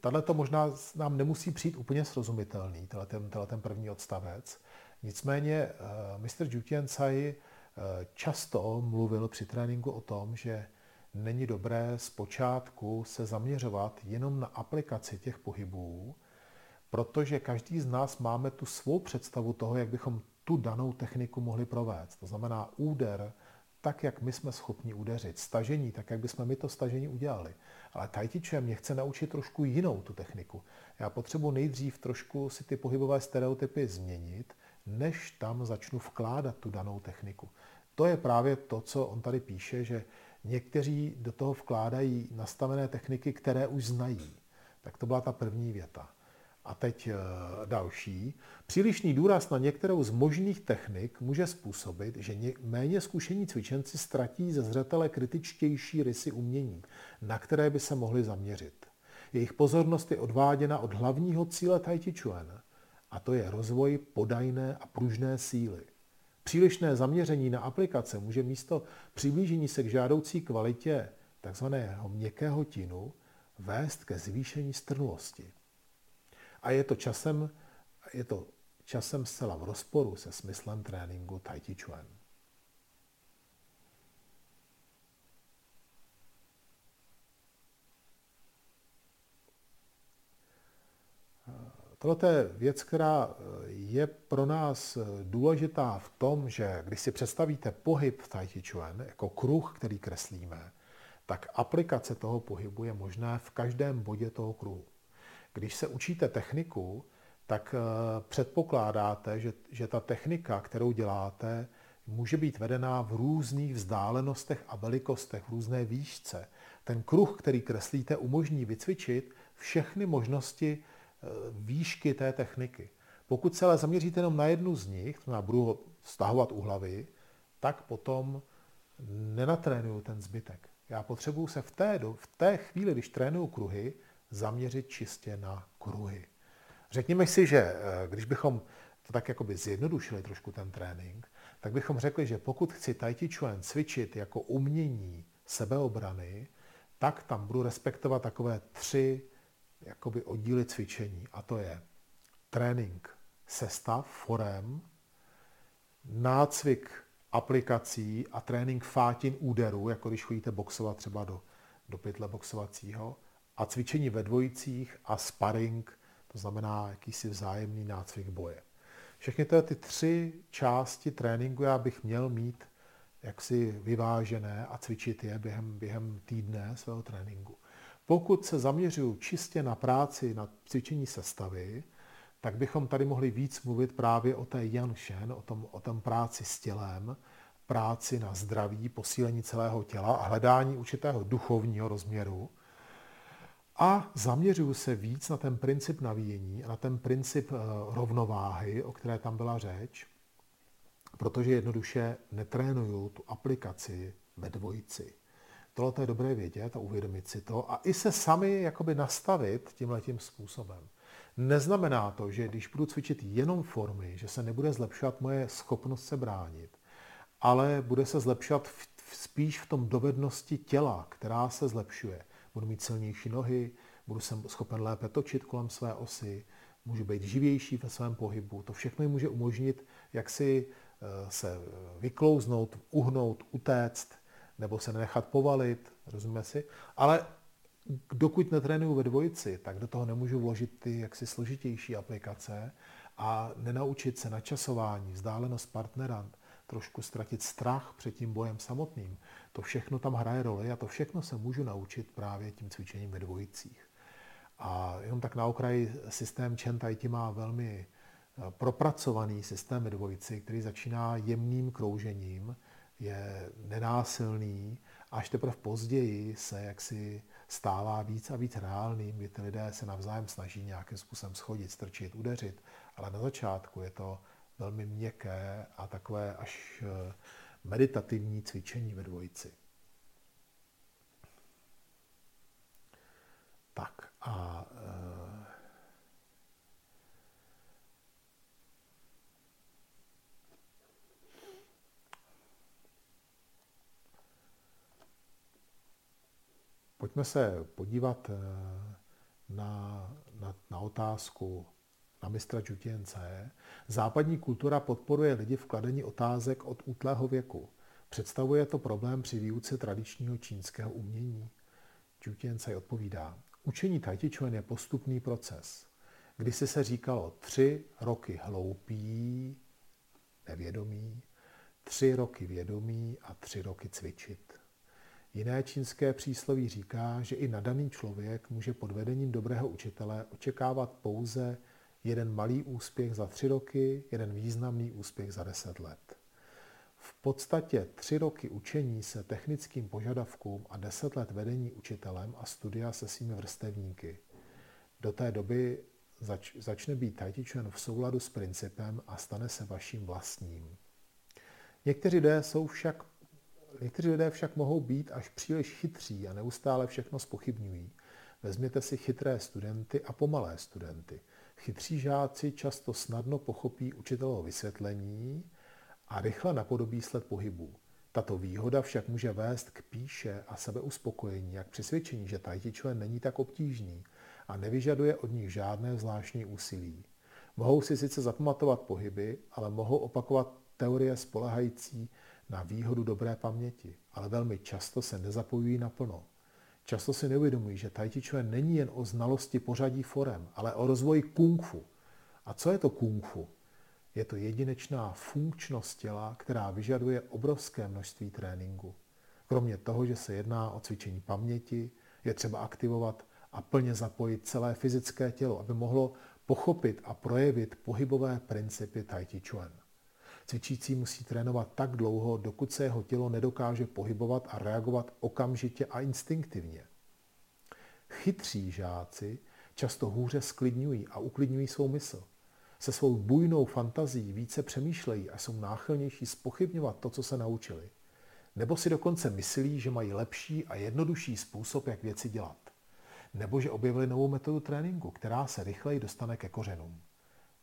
Tahle to možná nám nemusí přijít úplně srozumitelný, tenhle ten první odstavec. Nicméně eh, mistr Jutian Tsai eh, často mluvil při tréninku o tom, že není dobré zpočátku se zaměřovat jenom na aplikaci těch pohybů, protože každý z nás máme tu svou představu toho, jak bychom tu danou techniku mohli provést. To znamená úder, tak, jak my jsme schopni udeřit. Stažení, tak, jak bychom my to stažení udělali. Ale Chi mě chce naučit trošku jinou tu techniku. Já potřebuji nejdřív trošku si ty pohybové stereotypy změnit, než tam začnu vkládat tu danou techniku. To je právě to, co on tady píše, že Někteří do toho vkládají nastavené techniky, které už znají. Tak to byla ta první věta. A teď eh, další. Přílišný důraz na některou z možných technik může způsobit, že méně zkušení cvičenci ztratí ze zřetele kritičtější rysy umění, na které by se mohli zaměřit. Jejich pozornost je odváděna od hlavního cíle Tai Chi Chuan, a to je rozvoj podajné a pružné síly. Přílišné zaměření na aplikace může místo přiblížení se k žádoucí kvalitě takzvaného měkkého tinu vést ke zvýšení strnulosti. A je to časem, je to časem zcela v rozporu se smyslem tréninku Tai Chi Chuan. Tohle je věc, která eh, je pro nás eh, důležitá v tom, že když si představíte pohyb v Tai Chi Chuan jako kruh, který kreslíme, tak aplikace toho pohybu je možná v každém bodě toho kruhu. Když se učíte techniku, tak eh, předpokládáte, že, že ta technika, kterou děláte, může být vedená v různých vzdálenostech a velikostech, v různé výšce. Ten kruh, který kreslíte, umožní vycvičit všechny možnosti Eh, výšky té techniky. Pokud se ale zaměříte jenom na jednu z nich, to budu ho stahovat u hlavy, tak potom nenatrénuju ten zbytek. Já potřebuju se v té, v té chvíli, když trénuju kruhy, zaměřit čistě na kruhy. Řekněme si, že eh, když bychom to tak jakoby zjednodušili trošku ten trénink, tak bychom řekli, že pokud chci Tai Chi Chuan cvičit jako umění sebeobrany, tak tam budu respektovat takové tři jakoby oddíly cvičení. A to je trénink sestav, forem, nácvik aplikací a trénink fátin úderů, jako když chodíte boxovat třeba do, do pytle boxovacího, a cvičení ve dvojicích a sparring, to znamená jakýsi vzájemný nácvik boje. Všechny tyhle ty tři části tréninku já bych měl mít jaksi vyvážené a cvičit je během, během týdne svého tréninku. Pokud se zaměřuju čistě na práci, na cvičení sestavy, tak bychom tady mohli víc mluvit právě o té Yang Shen, o tom, o tom práci s tělem, práci na zdraví, posílení celého těla a hledání určitého duchovního rozměru. A zaměřuju se víc na ten princip navíjení a na ten princip eh, rovnováhy, o které tam byla řeč, protože jednoduše netrénuju tu aplikaci ve dvojici. Tohle je dobré vědět a uvědomit si to a i se sami jakoby nastavit tímhletím způsobem. Neznamená to, že když budu cvičit jenom formy, že se nebude zlepšovat moje schopnost se bránit, ale bude se zlepšovat v, spíš v tom dovednosti těla, která se zlepšuje. Budu mít silnější nohy, budu jsem schopen lépe točit kolem své osy, můžu být živější ve svém pohybu. To všechno mi může umožnit, jak si eh, se vyklouznout, uhnout, utéct, nebo se nenechat povalit, rozumíme si. Ale dokud netrénuju ve dvojici, tak do toho nemůžu vložit ty jaksi složitější aplikace a nenaučit se načasování, vzdálenost partnera, trošku ztratit strach před tím bojem samotným. To všechno tam hraje roli a to všechno se můžu naučit právě tím cvičením ve dvojicích. A jenom tak na okraji systém Chen Tai má velmi eh, propracovaný systém ve dvojici, který začíná jemným kroužením, je nenásilný, až teprve později se jaksi stává víc a víc reálným, kdy ty lidé se navzájem snaží nějakým způsobem schodit, strčit, udeřit, ale na začátku je to velmi měkké a takové až eh, meditativní cvičení ve dvojici. Tak a e, Pojďme se podívat eh, na, na, na otázku na mistra Čutěnce. Západní kultura podporuje lidi v kladení otázek od útlého věku. Představuje to problém při výuce tradičního čínského umění? Čutěnce odpovídá. Učení Tai je postupný proces. Když si se říkalo tři roky hloupý, nevědomý, tři roky vědomý a tři roky cvičit. Jiné čínské přísloví říká, že i nadaný člověk může pod vedením dobrého učitele očekávat pouze jeden malý úspěch za tři roky, jeden významný úspěch za deset let. V podstatě tři roky učení se technickým požadavkům a deset let vedení učitelem a studia se svými vrstevníky. Do té doby zač- začne být tajtičen v souladu s principem a stane se vaším vlastním. Někteří lidé jsou však Někteří lidé však mohou být až příliš chytří a neustále všechno spochybňují. Vezměte si chytré studenty a pomalé studenty. Chytří žáci často snadno pochopí učitelovo vysvětlení a rychle napodobí sled pohybů. Tato výhoda však může vést k píše a sebeuspokojení, jak přesvědčení, že tajtičlen není tak obtížný a nevyžaduje od nich žádné zvláštní úsilí. Mohou si sice zapamatovat pohyby, ale mohou opakovat teorie spolehající na výhodu dobré paměti, ale velmi často se nezapojují naplno. Často si neuvědomují, že tai chi chuan není jen o znalosti pořadí forem, ale o rozvoji kung fu. A co je to kung fu? Je to jedinečná funkčnost těla, která vyžaduje obrovské množství tréninku. Kromě toho, že se jedná o cvičení paměti, je třeba aktivovat a plně zapojit celé fyzické tělo, aby mohlo pochopit a projevit pohybové principy Tai Chi Chuan. Cvičící musí trénovat tak dlouho, dokud se jeho tělo nedokáže pohybovat a reagovat okamžitě a instinktivně. Chytří žáci často hůře sklidňují a uklidňují svou mysl. Se svou bujnou fantazí více přemýšlejí a jsou náchylnější spochybňovat to, co se naučili. Nebo si dokonce myslí, že mají lepší a jednodušší způsob, jak věci dělat. Nebo že objevili novou metodu tréninku, která se rychleji dostane ke kořenům.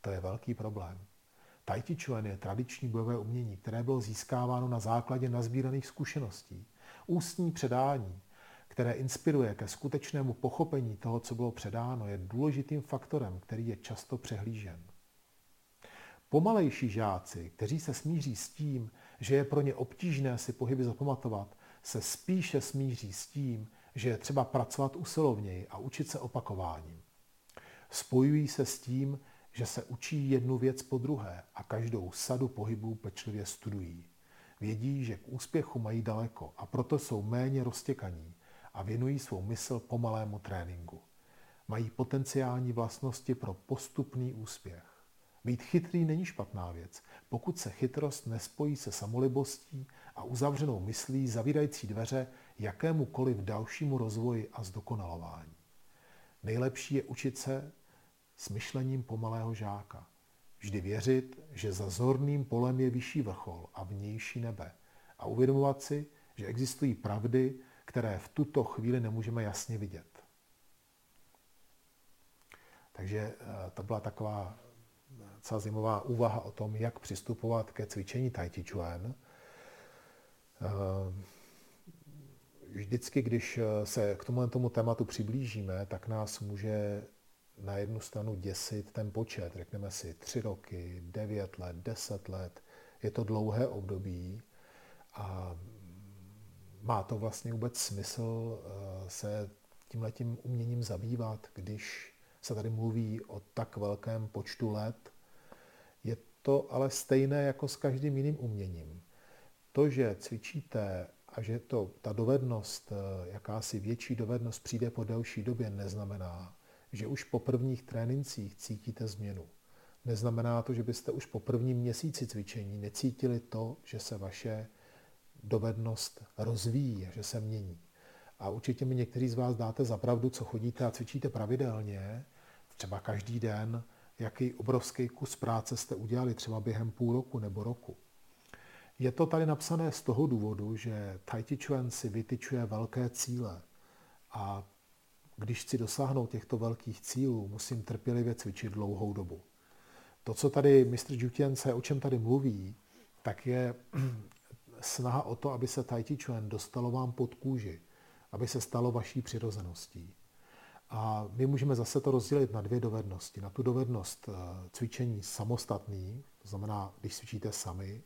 To je velký problém. Tai Chi Chuan je tradiční bojové umění, které bylo získáváno na základě nazbíraných zkušeností. Ústní předání, které inspiruje ke skutečnému pochopení toho, co bylo předáno, je důležitým faktorem, který je často přehlížen. Pomalejší žáci, kteří se smíří s tím, že je pro ně obtížné si pohyby zapamatovat, se spíše smíří s tím, že je třeba pracovat usilovněji a učit se opakováním. Spojují se s tím, že se učí jednu věc po druhé a každou sadu pohybů pečlivě studují. Vědí, že k úspěchu mají daleko a proto jsou méně roztěkaní a věnují svou mysl pomalému tréninku. Mají potenciální vlastnosti pro postupný úspěch. Být chytrý není špatná věc, pokud se chytrost nespojí se samolibostí a uzavřenou myslí zavírající dveře jakémukoliv dalšímu rozvoji a zdokonalování. Nejlepší je učit se s myšlením pomalého žáka. Vždy věřit, že za zorným polem je vyšší vrchol a vnější nebe. A uvědomovat si, že existují pravdy, které v tuto chvíli nemůžeme jasně vidět. Takže eh, to byla taková docela zajímavá úvaha o tom, jak přistupovat ke cvičení Tai Chi Chuan. Eh, vždycky, když eh, se k tomu tématu přiblížíme, tak nás může na jednu stranu děsit ten počet. Řekneme si tři roky, devět let, deset let. Je to dlouhé období a má to vlastně vůbec smysl eh, se tímhletím uměním zabývat, když se tady mluví o tak velkém počtu let. Je to ale stejné jako s každým jiným uměním. To, že cvičíte a že to, ta dovednost, eh, jakási větší dovednost přijde po delší době, neznamená, že už po prvních trénincích cítíte změnu. Neznamená to, že byste už po prvním měsíci cvičení necítili to, že se vaše dovednost rozvíjí, že se mění. A určitě mi některý z vás dáte za pravdu, co chodíte a cvičíte pravidelně, třeba každý den, jaký obrovský kus práce jste udělali třeba během půl roku nebo roku. Je to tady napsané z toho důvodu, že Tai Chi Chuan si vytyčuje velké cíle a když chci dosáhnout těchto velkých cílů, musím trpělivě cvičit dlouhou dobu. To, co tady mistr Jutience, o čem tady mluví, tak je *clears throat* snaha o to, aby se Tai Chi Chuan dostalo vám pod kůži, aby se stalo vaší přirozeností. A my můžeme zase to rozdělit na dvě dovednosti. Na tu dovednost eh, cvičení samostatný, to znamená, když cvičíte sami,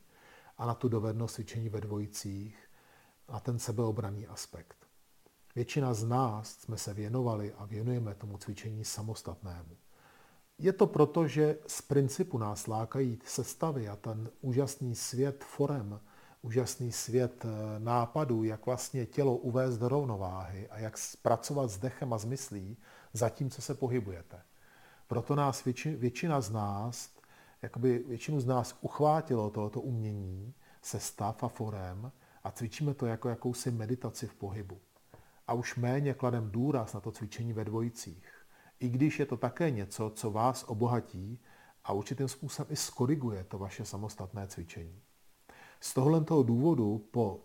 a na tu dovednost cvičení ve dvojicích, a ten sebeobraný aspekt. Většina z nás jsme se věnovali a věnujeme tomu cvičení samostatnému. Je to proto, že z principu nás lákají sestavy a ten úžasný svět forem, úžasný svět eh, nápadů, jak vlastně tělo uvést do rovnováhy a jak pracovat s dechem a s myslí, zatímco se pohybujete. Proto nás většina z nás, jakoby většinu z nás uchvátilo tohoto umění, se stav a forem a cvičíme to jako jakousi meditaci v pohybu. A už méně kladem důraz na to cvičení ve dvojicích. I když je to také něco, co vás obohatí a určitým způsobem i skoriguje to vaše samostatné cvičení. Z tohohle toho důvodu po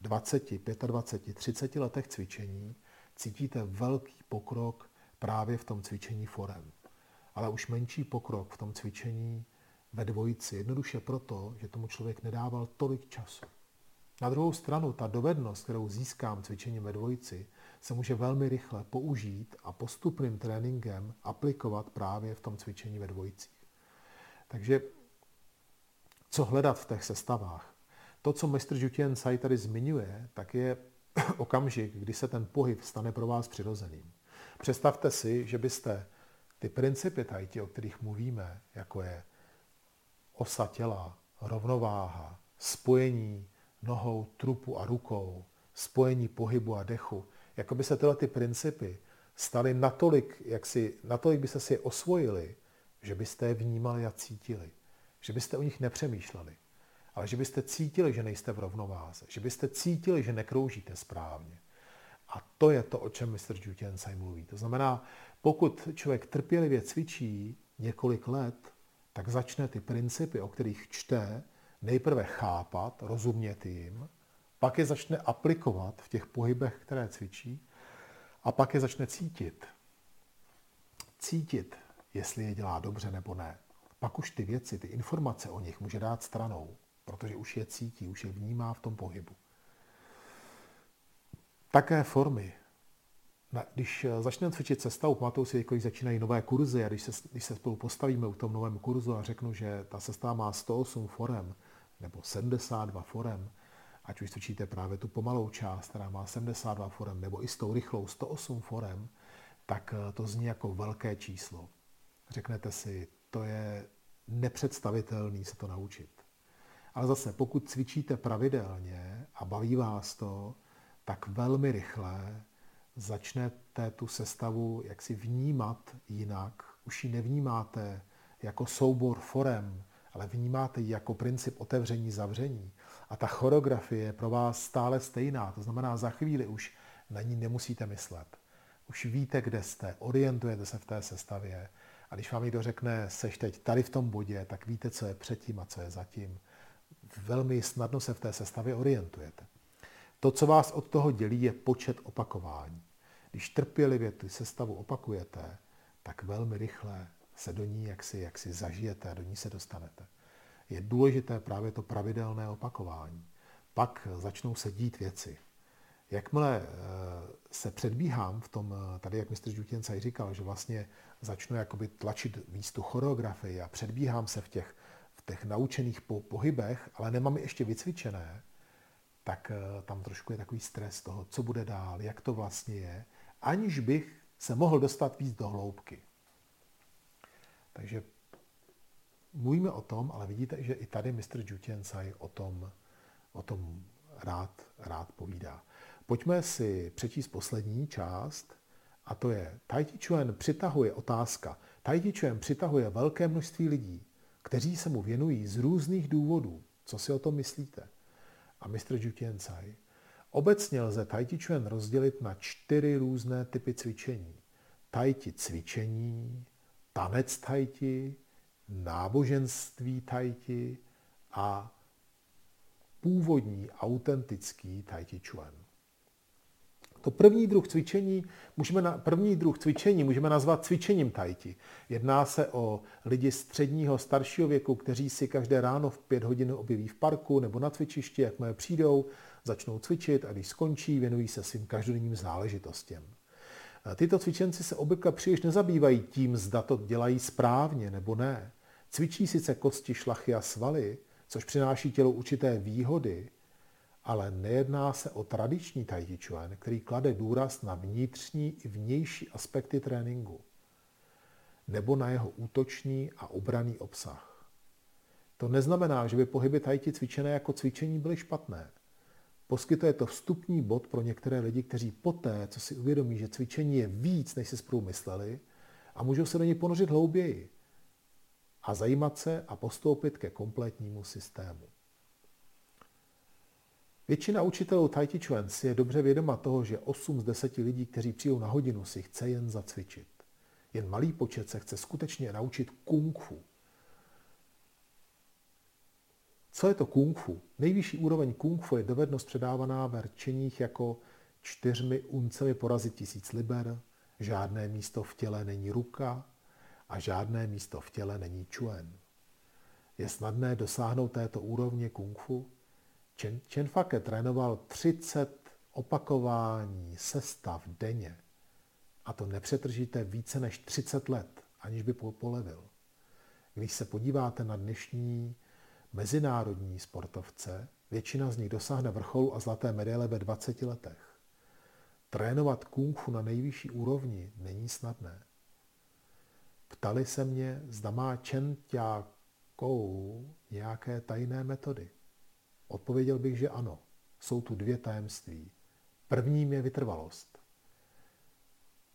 20, 25, 30 letech cvičení cítíte velký pokrok právě v tom cvičení forem. Ale už menší pokrok v tom cvičení ve dvojici. Jednoduše proto, že tomu člověk nedával tolik času. Na druhou stranu, ta dovednost, kterou získám cvičením ve dvojici, se může velmi rychle použít a postupným tréninkem aplikovat právě v tom cvičení ve dvojicích. Takže co hledat v těch sestavách? To, co mistr Jutien Sai tady zmiňuje, tak je *coughs* okamžik, kdy se ten pohyb stane pro vás přirozeným. Představte si, že byste ty principy tady, o kterých mluvíme, jako je osa těla, rovnováha, spojení nohou, trupu a rukou, spojení pohybu a dechu, jako by se tyhle ty principy staly natolik, jak si, natolik byste si je osvojili, že byste je vnímali a cítili. Že byste o nich nepřemýšleli, ale že byste cítili, že nejste v rovnováze, že byste cítili, že nekroužíte správně. A to je to, o čem mistr Jutensai mluví. To znamená, pokud člověk trpělivě cvičí několik let, tak začne ty principy, o kterých čte, nejprve chápat, rozumět jim, pak je začne aplikovat v těch pohybech, které cvičí, a pak je začne cítit. Cítit, jestli je dělá dobře nebo ne. Pak už ty věci, ty informace o nich může dát stranou, protože už je cítí, už je vnímá v tom pohybu. Také formy když eh, začneme cvičit sestavu, pamatuju si, když začínají nové kurzy a když se, když se spolu postavíme u tom novém kurzu a řeknu, že ta sestava má 108 forem nebo 72 forem, ať už cvičíte právě tu pomalou část, která má 72 forem, nebo i s tou rychlou 108 forem, tak eh, to zní jako velké číslo. Řeknete si, to je nepředstavitelný se to naučit. Ale zase, pokud cvičíte pravidelně a baví vás to, tak velmi rychle začnete tu sestavu jaksi vnímat jinak. Už ji nevnímáte jako soubor forem, ale vnímáte ji jako princip otevření, zavření. A ta choreografie je pro vás stále stejná, to znamená, za chvíli už na ní nemusíte myslet. Už víte, kde jste, orientujete se v té sestavě. A když vám někdo řekne, seš teď tady v tom bodě, tak víte, co je předtím a co je zatím. Velmi snadno se v té sestavě orientujete. To, co vás od toho dělí, je počet opakování. Když trpělivě tu sestavu opakujete, tak velmi rychle se do ní jaksi, jaksi zažijete do ní se dostanete. Je důležité právě to pravidelné opakování. Pak začnou se dít věci. Jakmile eh, se předbíhám v tom, eh, tady jak mistr Žutěncaj říkal, že vlastně začnu jakoby tlačit víc tu choreografii a předbíhám se v těch, v těch naučených po, pohybech, ale nemám je ještě vycvičené, tak eh, tam trošku je takový stres toho, co bude dál, jak to vlastně je, aniž bych se mohl dostat víc do hloubky. Takže mluvíme o tom, ale vidíte, že i tady mistr Jutiensai o tom, o tom rád, rád povídá. Pojďme si přečíst poslední část, a to je Tai Chi Chuan přitahuje otázka. Tai Chi Chuan přitahuje velké množství lidí, kteří se mu věnují z různých důvodů. Co si o tom myslíte? A mistr Jutiensai. Obecně lze Tai Chi Chuan rozdělit na čtyři různé typy cvičení. Tai Chi cvičení, tanec Tai Chi, náboženství Tai Chi a původní, autentický Tai Chi Chuan. To první druh cvičení můžeme, na, první druh cvičení můžeme nazvat cvičením tajti. Jedná se o lidi středního, staršího věku, kteří si každé ráno v pět hodin objeví v parku nebo na cvičišti, jakmile přijdou, začnou cvičit a když skončí, věnují se svým každodenním záležitostem. Tyto cvičenci se obvykle příliš nezabývají tím, zda to dělají správně nebo ne. Cvičí sice kosti, šlachy a svaly, což přináší tělu určité výhody, ale nejedná se o tradiční tai který klade důraz na vnitřní i vnější aspekty tréninku nebo na jeho útočný a obraný obsah. To neznamená, že by pohyby tai chi cvičené jako cvičení byly špatné. Poskytuje to vstupní bod pro některé lidi, kteří poté, co si uvědomí, že cvičení je víc, než si spolu mysleli, a můžou se do něj ponořit hlouběji a zajímat se a postoupit ke kompletnímu systému. Většina učitelů Tai Chi Chuan si je dobře vědoma toho, že 8 z 10 lidí, kteří přijdou na hodinu, si chce jen zacvičit. Jen malý počet se chce skutečně naučit kung fu. Co je to kung fu? Nejvyšší úroveň kung fu je dovednost předávaná ve rčeních jako čtyřmi uncemi porazit tisíc liber, žádné místo v těle není ruka a žádné místo v těle není čuen. Je snadné dosáhnout této úrovně kung fu? Chen, Chen Fake trénoval 30 opakování sestav denně. A to nepřetržíte více než 30 let, aniž by polevil. Když se podíváte na dnešní mezinárodní sportovce, většina z nich dosáhne vrcholu a zlaté medaile ve 20 letech. Trénovat kung fu na nejvyšší úrovni není snadné. Ptali se mě, zda má Chen Kou nějaké tajné metody. Odpověděl bych, že ano. Jsou tu dvě tajemství. Prvním je vytrvalost.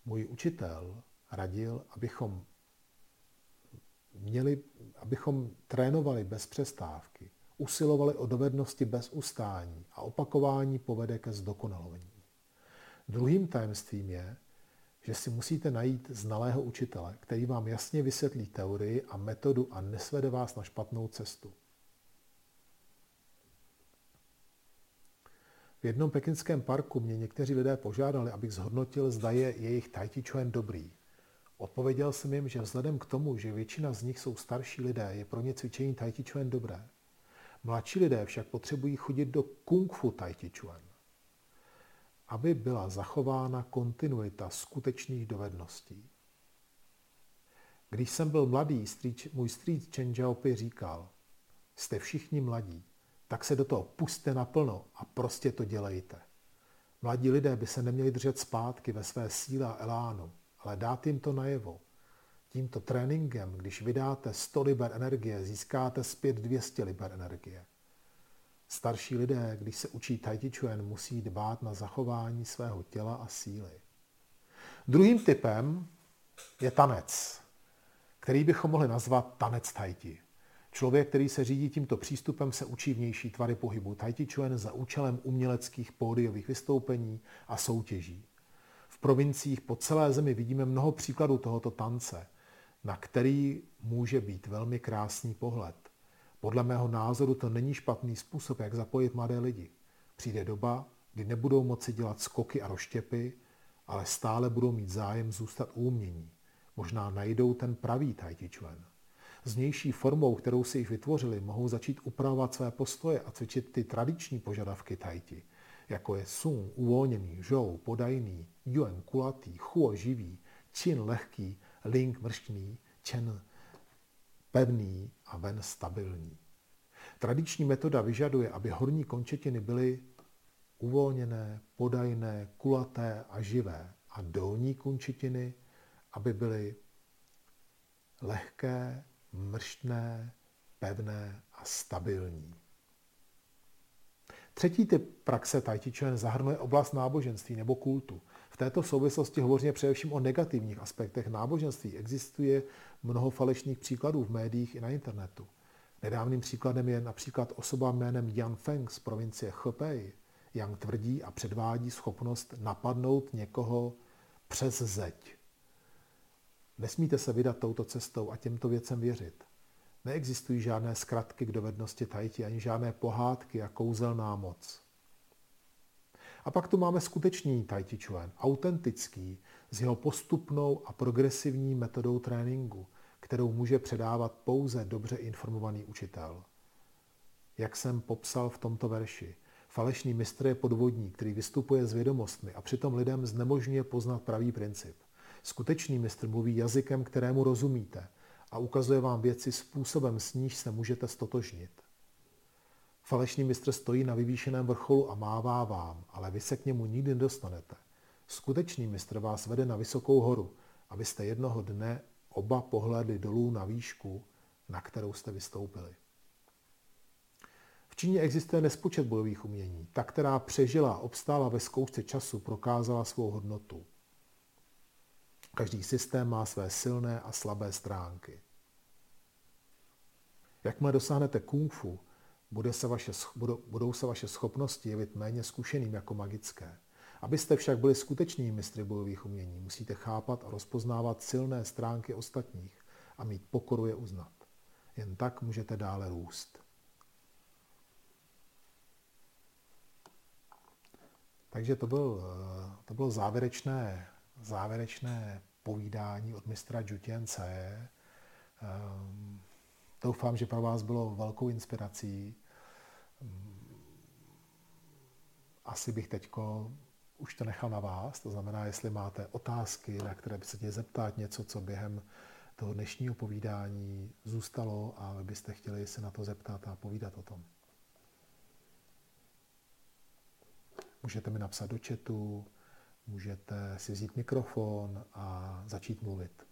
Můj učitel radil, abychom měli, abychom trénovali bez přestávky, usilovali o dovednosti bez ustání a opakování povede ke zdokonalování. Druhým tajemstvím je, že si musíte najít znalého učitele, který vám jasně vysvětlí teorii a metodu a nesvede vás na špatnou cestu. V jednom pekinském parku mě někteří lidé požádali, abych zhodnotil, zda je jejich chuan dobrý. Odpověděl jsem jim, že vzhledem k tomu, že většina z nich jsou starší lidé, je pro ně cvičení tai chi chuan dobré. Mladší lidé však potřebují chodit do kung fu tai chi chuan, aby byla zachována kontinuita skutečných dovedností. Když jsem byl mladý, můj strýc Chen Jiaopi říkal, jste všichni mladí, tak se do toho puste naplno a prostě to dělejte. Mladí lidé by se neměli držet zpátky ve své síle a elánu, ale dát jim to najevo. Tímto tréninkem, když vydáte 100 liber energie, získáte zpět 200 liber energie. Starší lidé, když se učí Tai Chuan, musí dbát na zachování svého těla a síly. Druhým typem je tanec, který bychom mohli nazvat tanec Tai. Člověk, který se řídí tímto přístupem, se učí vnější tvary pohybu Tai Chuan za účelem uměleckých pódiových vystoupení a soutěží. Provinciích po celé zemi vidíme mnoho příkladů tohoto tance, na který může být velmi krásný pohled. Podle mého názoru to není špatný způsob, jak zapojit mladé lidi. Přijde doba, kdy nebudou moci dělat skoky a roštěpy, ale stále budou mít zájem zůstat u umění. Možná najdou ten pravý Tai. S vnější formou, kterou si jich vytvořili, mohou začít upravovat své postoje a cvičit ty tradiční požadavky Tai Chi, jako je Sung, uvolněný, Zhou, podajný, Yuan, kulatý, Chuo, živý, Qin, lehký, Ling, mrštný, Chen, pevný a Ven, stabilní. Tradiční metoda vyžaduje, aby horní končetiny byly uvolněné, podajné, kulaté a živé a dolní končetiny, aby byly lehké, mrštné, pevné a stabilní. Třetí typ praxe Tai zahrnuje oblast náboženství nebo kultu. V této souvislosti hovoříme především o negativních aspektech náboženství. Existuje mnoho falešných příkladů v médiích i na internetu. Nedávným příkladem je například osoba jménem Yang Feng z provincie Hebei. Yang tvrdí a předvádí schopnost napadnout někoho přes zeď. Nesmíte se vydat touto cestou a těmto věcem věřit. Neexistují žádné zkratky k dovednosti tajti, ani žádné pohádky a kouzelná moc. A pak tu máme skutečný Chi Chuan, autentický, s jeho postupnou a progresivní metodou tréninku, kterou může předávat pouze dobře informovaný učitel. Jak jsem popsal v tomto verši, falešný mistr je podvodník, který vystupuje s vědomostmi a přitom lidem znemožňuje poznat pravý princip. Skutečný mistr mluví jazykem, kterému rozumíte a ukazuje vám věci způsobem, s níž se můžete stotožnit. Falešný mistr stojí na vyvýšeném vrcholu a mává vám, ale vy se k němu nikdy nedostanete. Skutečný mistr vás vede na vysokou horu, abyste jednoho dne oba pohlédli dolů na výšku, na kterou jste vystoupili. V Číně existuje nespočet bojových umění. Ta, která přežila, obstála ve zkoušce času, prokázala svou hodnotu. Každý systém má své silné a slabé stránky. Jakmile dosáhnete kung fu, bude se vaše, budou se vaše schopnosti jevit méně zkušeným jako magické. Abyste však byli skutečnými mistry bojových umění, musíte chápat a rozpoznávat silné stránky ostatních a mít pokoru je uznat. Jen tak můžete dále růst. Takže to, byl, to bylo závěrečné, závěrečné povídání od mistra Jutience. Um, doufám, že pro vás bylo velkou inspirací. Asi bych teďko už to nechal na vás, to znamená, jestli máte otázky, na které by se tě zeptat, něco, co během toho dnešního povídání zůstalo a vy byste chtěli se na to zeptat a povídat o tom. Můžete mi napsat do chatu, můžete si vzít mikrofon a začít mluvit.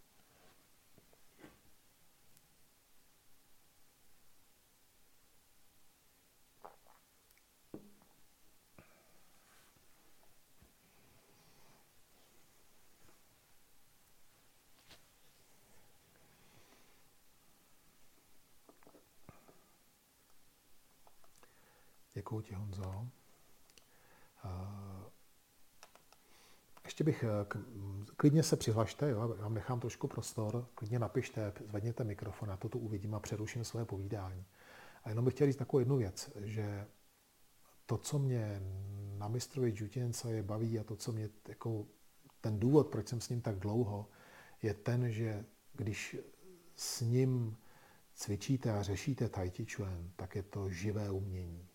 Děkuji ti, Honzo. Ještě bych, eh, klidně se přihlašte, jo, já vám nechám trošku prostor, klidně napište, zvedněte mikrofon, já to tu uvidím a přeruším svoje povídání. A jenom bych chtěl říct takovou jednu věc, že to, co mě na mistrovi Jutince je baví a to, co mě, jako ten důvod, proč jsem s ním tak dlouho, je ten, že když s ním cvičíte a řešíte Tai Chi Chuan, tak je to živé umění.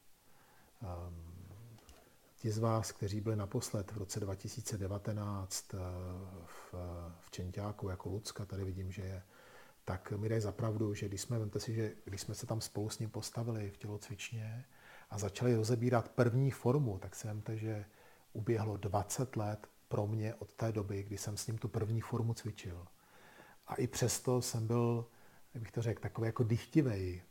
Um, ti z vás, kteří byli naposled v roce 2019 eh, v, v Čenťáku jako Lucka, tady vidím, že je, tak mi dají zapravdu, že když jsme, si, že když jsme se tam spolu s ním postavili v tělocvičně a začali rozebírat první formu, tak si vemte, že uběhlo 20 let pro mě od té doby, kdy jsem s ním tu první formu cvičil. A i přesto jsem byl, jak bych to řekl, takový jako dychtivej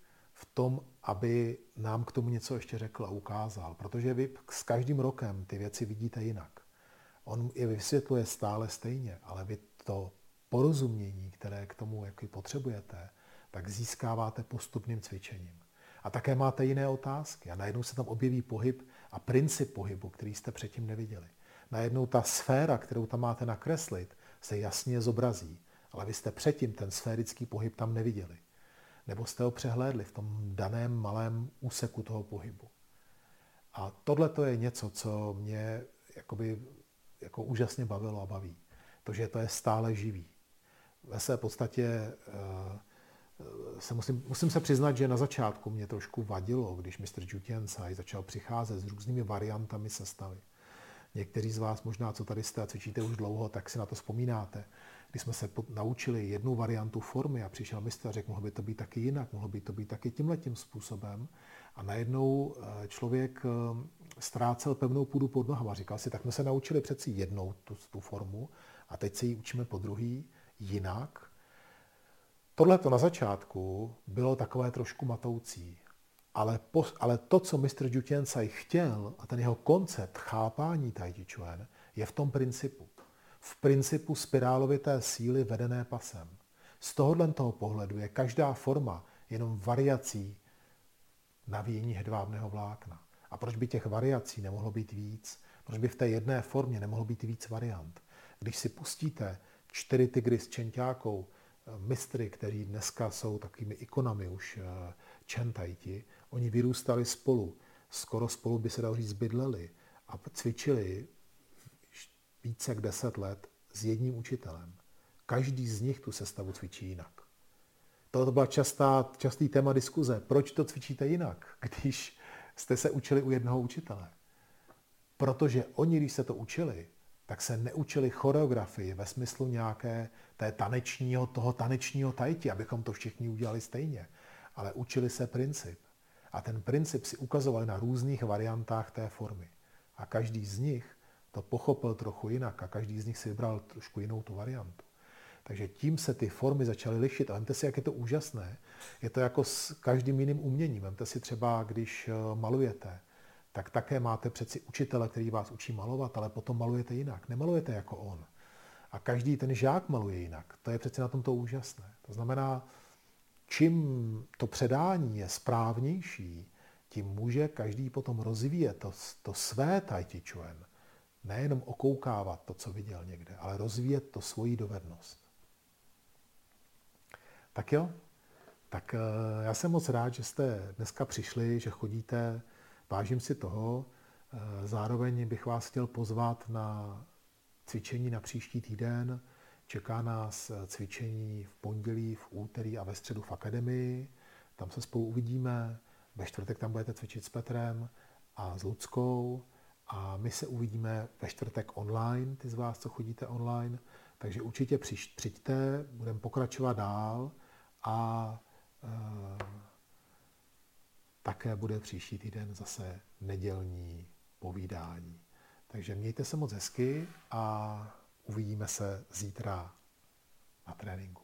v tom, aby nám k tomu něco ještě řekl a ukázal. Protože vy s každým rokem ty věci vidíte jinak. On je vysvětluje stále stejně, ale vy to porozumění, které k tomu jaký potřebujete, tak získáváte postupným cvičením. A také máte jiné otázky a najednou se tam objeví pohyb a princip pohybu, který jste předtím neviděli. Najednou ta sféra, kterou tam máte nakreslit, se jasně zobrazí, ale vy jste předtím ten sférický pohyb tam neviděli. Nebo jste ho přehlédli v tom daném malém úseku toho pohybu. A tohle to je něco, co mě jakoby, jako úžasně bavilo a baví. To, že to je stále živý. Ve své podstatě eh, se musím, musím se přiznat, že na začátku mě trošku vadilo, když Mr. Jutiensai začal přicházet s různými variantami sestavy. Někteří z vás možná, co tady jste a cvičíte už dlouho, tak si na to vzpomínáte. Když jsme se naučili jednu variantu formy a přišel mistr a řekl, mohlo by to být taky jinak, mohlo by to být taky tímhletím způsobem. A najednou eh, člověk eh, ztrácel pevnou půdu pod nohama. Říkal si, tak jsme se naučili přeci jednou tu, tu formu a teď se ji učíme po druhý jinak. Tohle to na začátku bylo takové trošku matoucí. Ale, po, ale to, co mistr Jutiensai chtěl a ten jeho koncept chápání Tai Chi Chuan je v tom principu. V principu spirálovité síly vedené pasem. Z tohohle toho pohledu je každá forma jenom variací navíjení hedvábného vlákna. A proč by těch variací nemohlo být víc? Proč by v té jedné formě nemohlo být víc variant? Když si pustíte čtyři tygry s čentákou, eh, mistry, kteří dneska jsou takovými ikonami už eh, čentajti, oni vyrůstali spolu, skoro spolu by se dalo říct bydleli a cvičili více jak deset let s jedním učitelem. Každý z nich tu sestavu cvičí jinak. To byla častá, častý téma diskuze. Proč to cvičíte jinak, když jste se učili u jednoho učitele? Protože oni, když se to učili, tak se neučili choreografii ve smyslu nějaké té tanečního, toho tanečního tajti, abychom to všichni udělali stejně. Ale učili se princip. A ten princip si ukazovali na různých variantách té formy. A každý z nich to pochopil trochu jinak a každý z nich si vybral trošku jinou tu variantu. Takže tím se ty formy začaly lišit. A vemte si, jak je to úžasné. Je to jako s každým jiným uměním. Vemte si třeba, když eh, malujete, tak také máte přeci učitele, který vás učí malovat, ale potom malujete jinak. Nemalujete jako on. A každý ten žák maluje jinak. To je přeci na tom to úžasné. To znamená, čím to předání je správnější, tím může každý potom rozvíjet to, to své tai. Nejenom okoukávat to, co viděl někde, ale rozvíjet to svoji dovednost. Tak jo, tak eh, já jsem moc rád, že jste dneska přišli, že chodíte, vážím si toho. Eh, zároveň bych vás chtěl pozvat na cvičení na příští týden. Čeká nás eh, cvičení v pondělí, v úterý a ve středu v akademii. Tam se spolu uvidíme. Ve čtvrtek tam budete cvičit s Petrem a s Ludskou. A my se uvidíme ve čtvrtek online, ty z vás, co chodíte online. Takže určitě přijďte, budeme pokračovat dál a e, také bude příští týden zase nedělní povídání. Takže mějte se moc hezky a uvidíme se zítra na tréninku.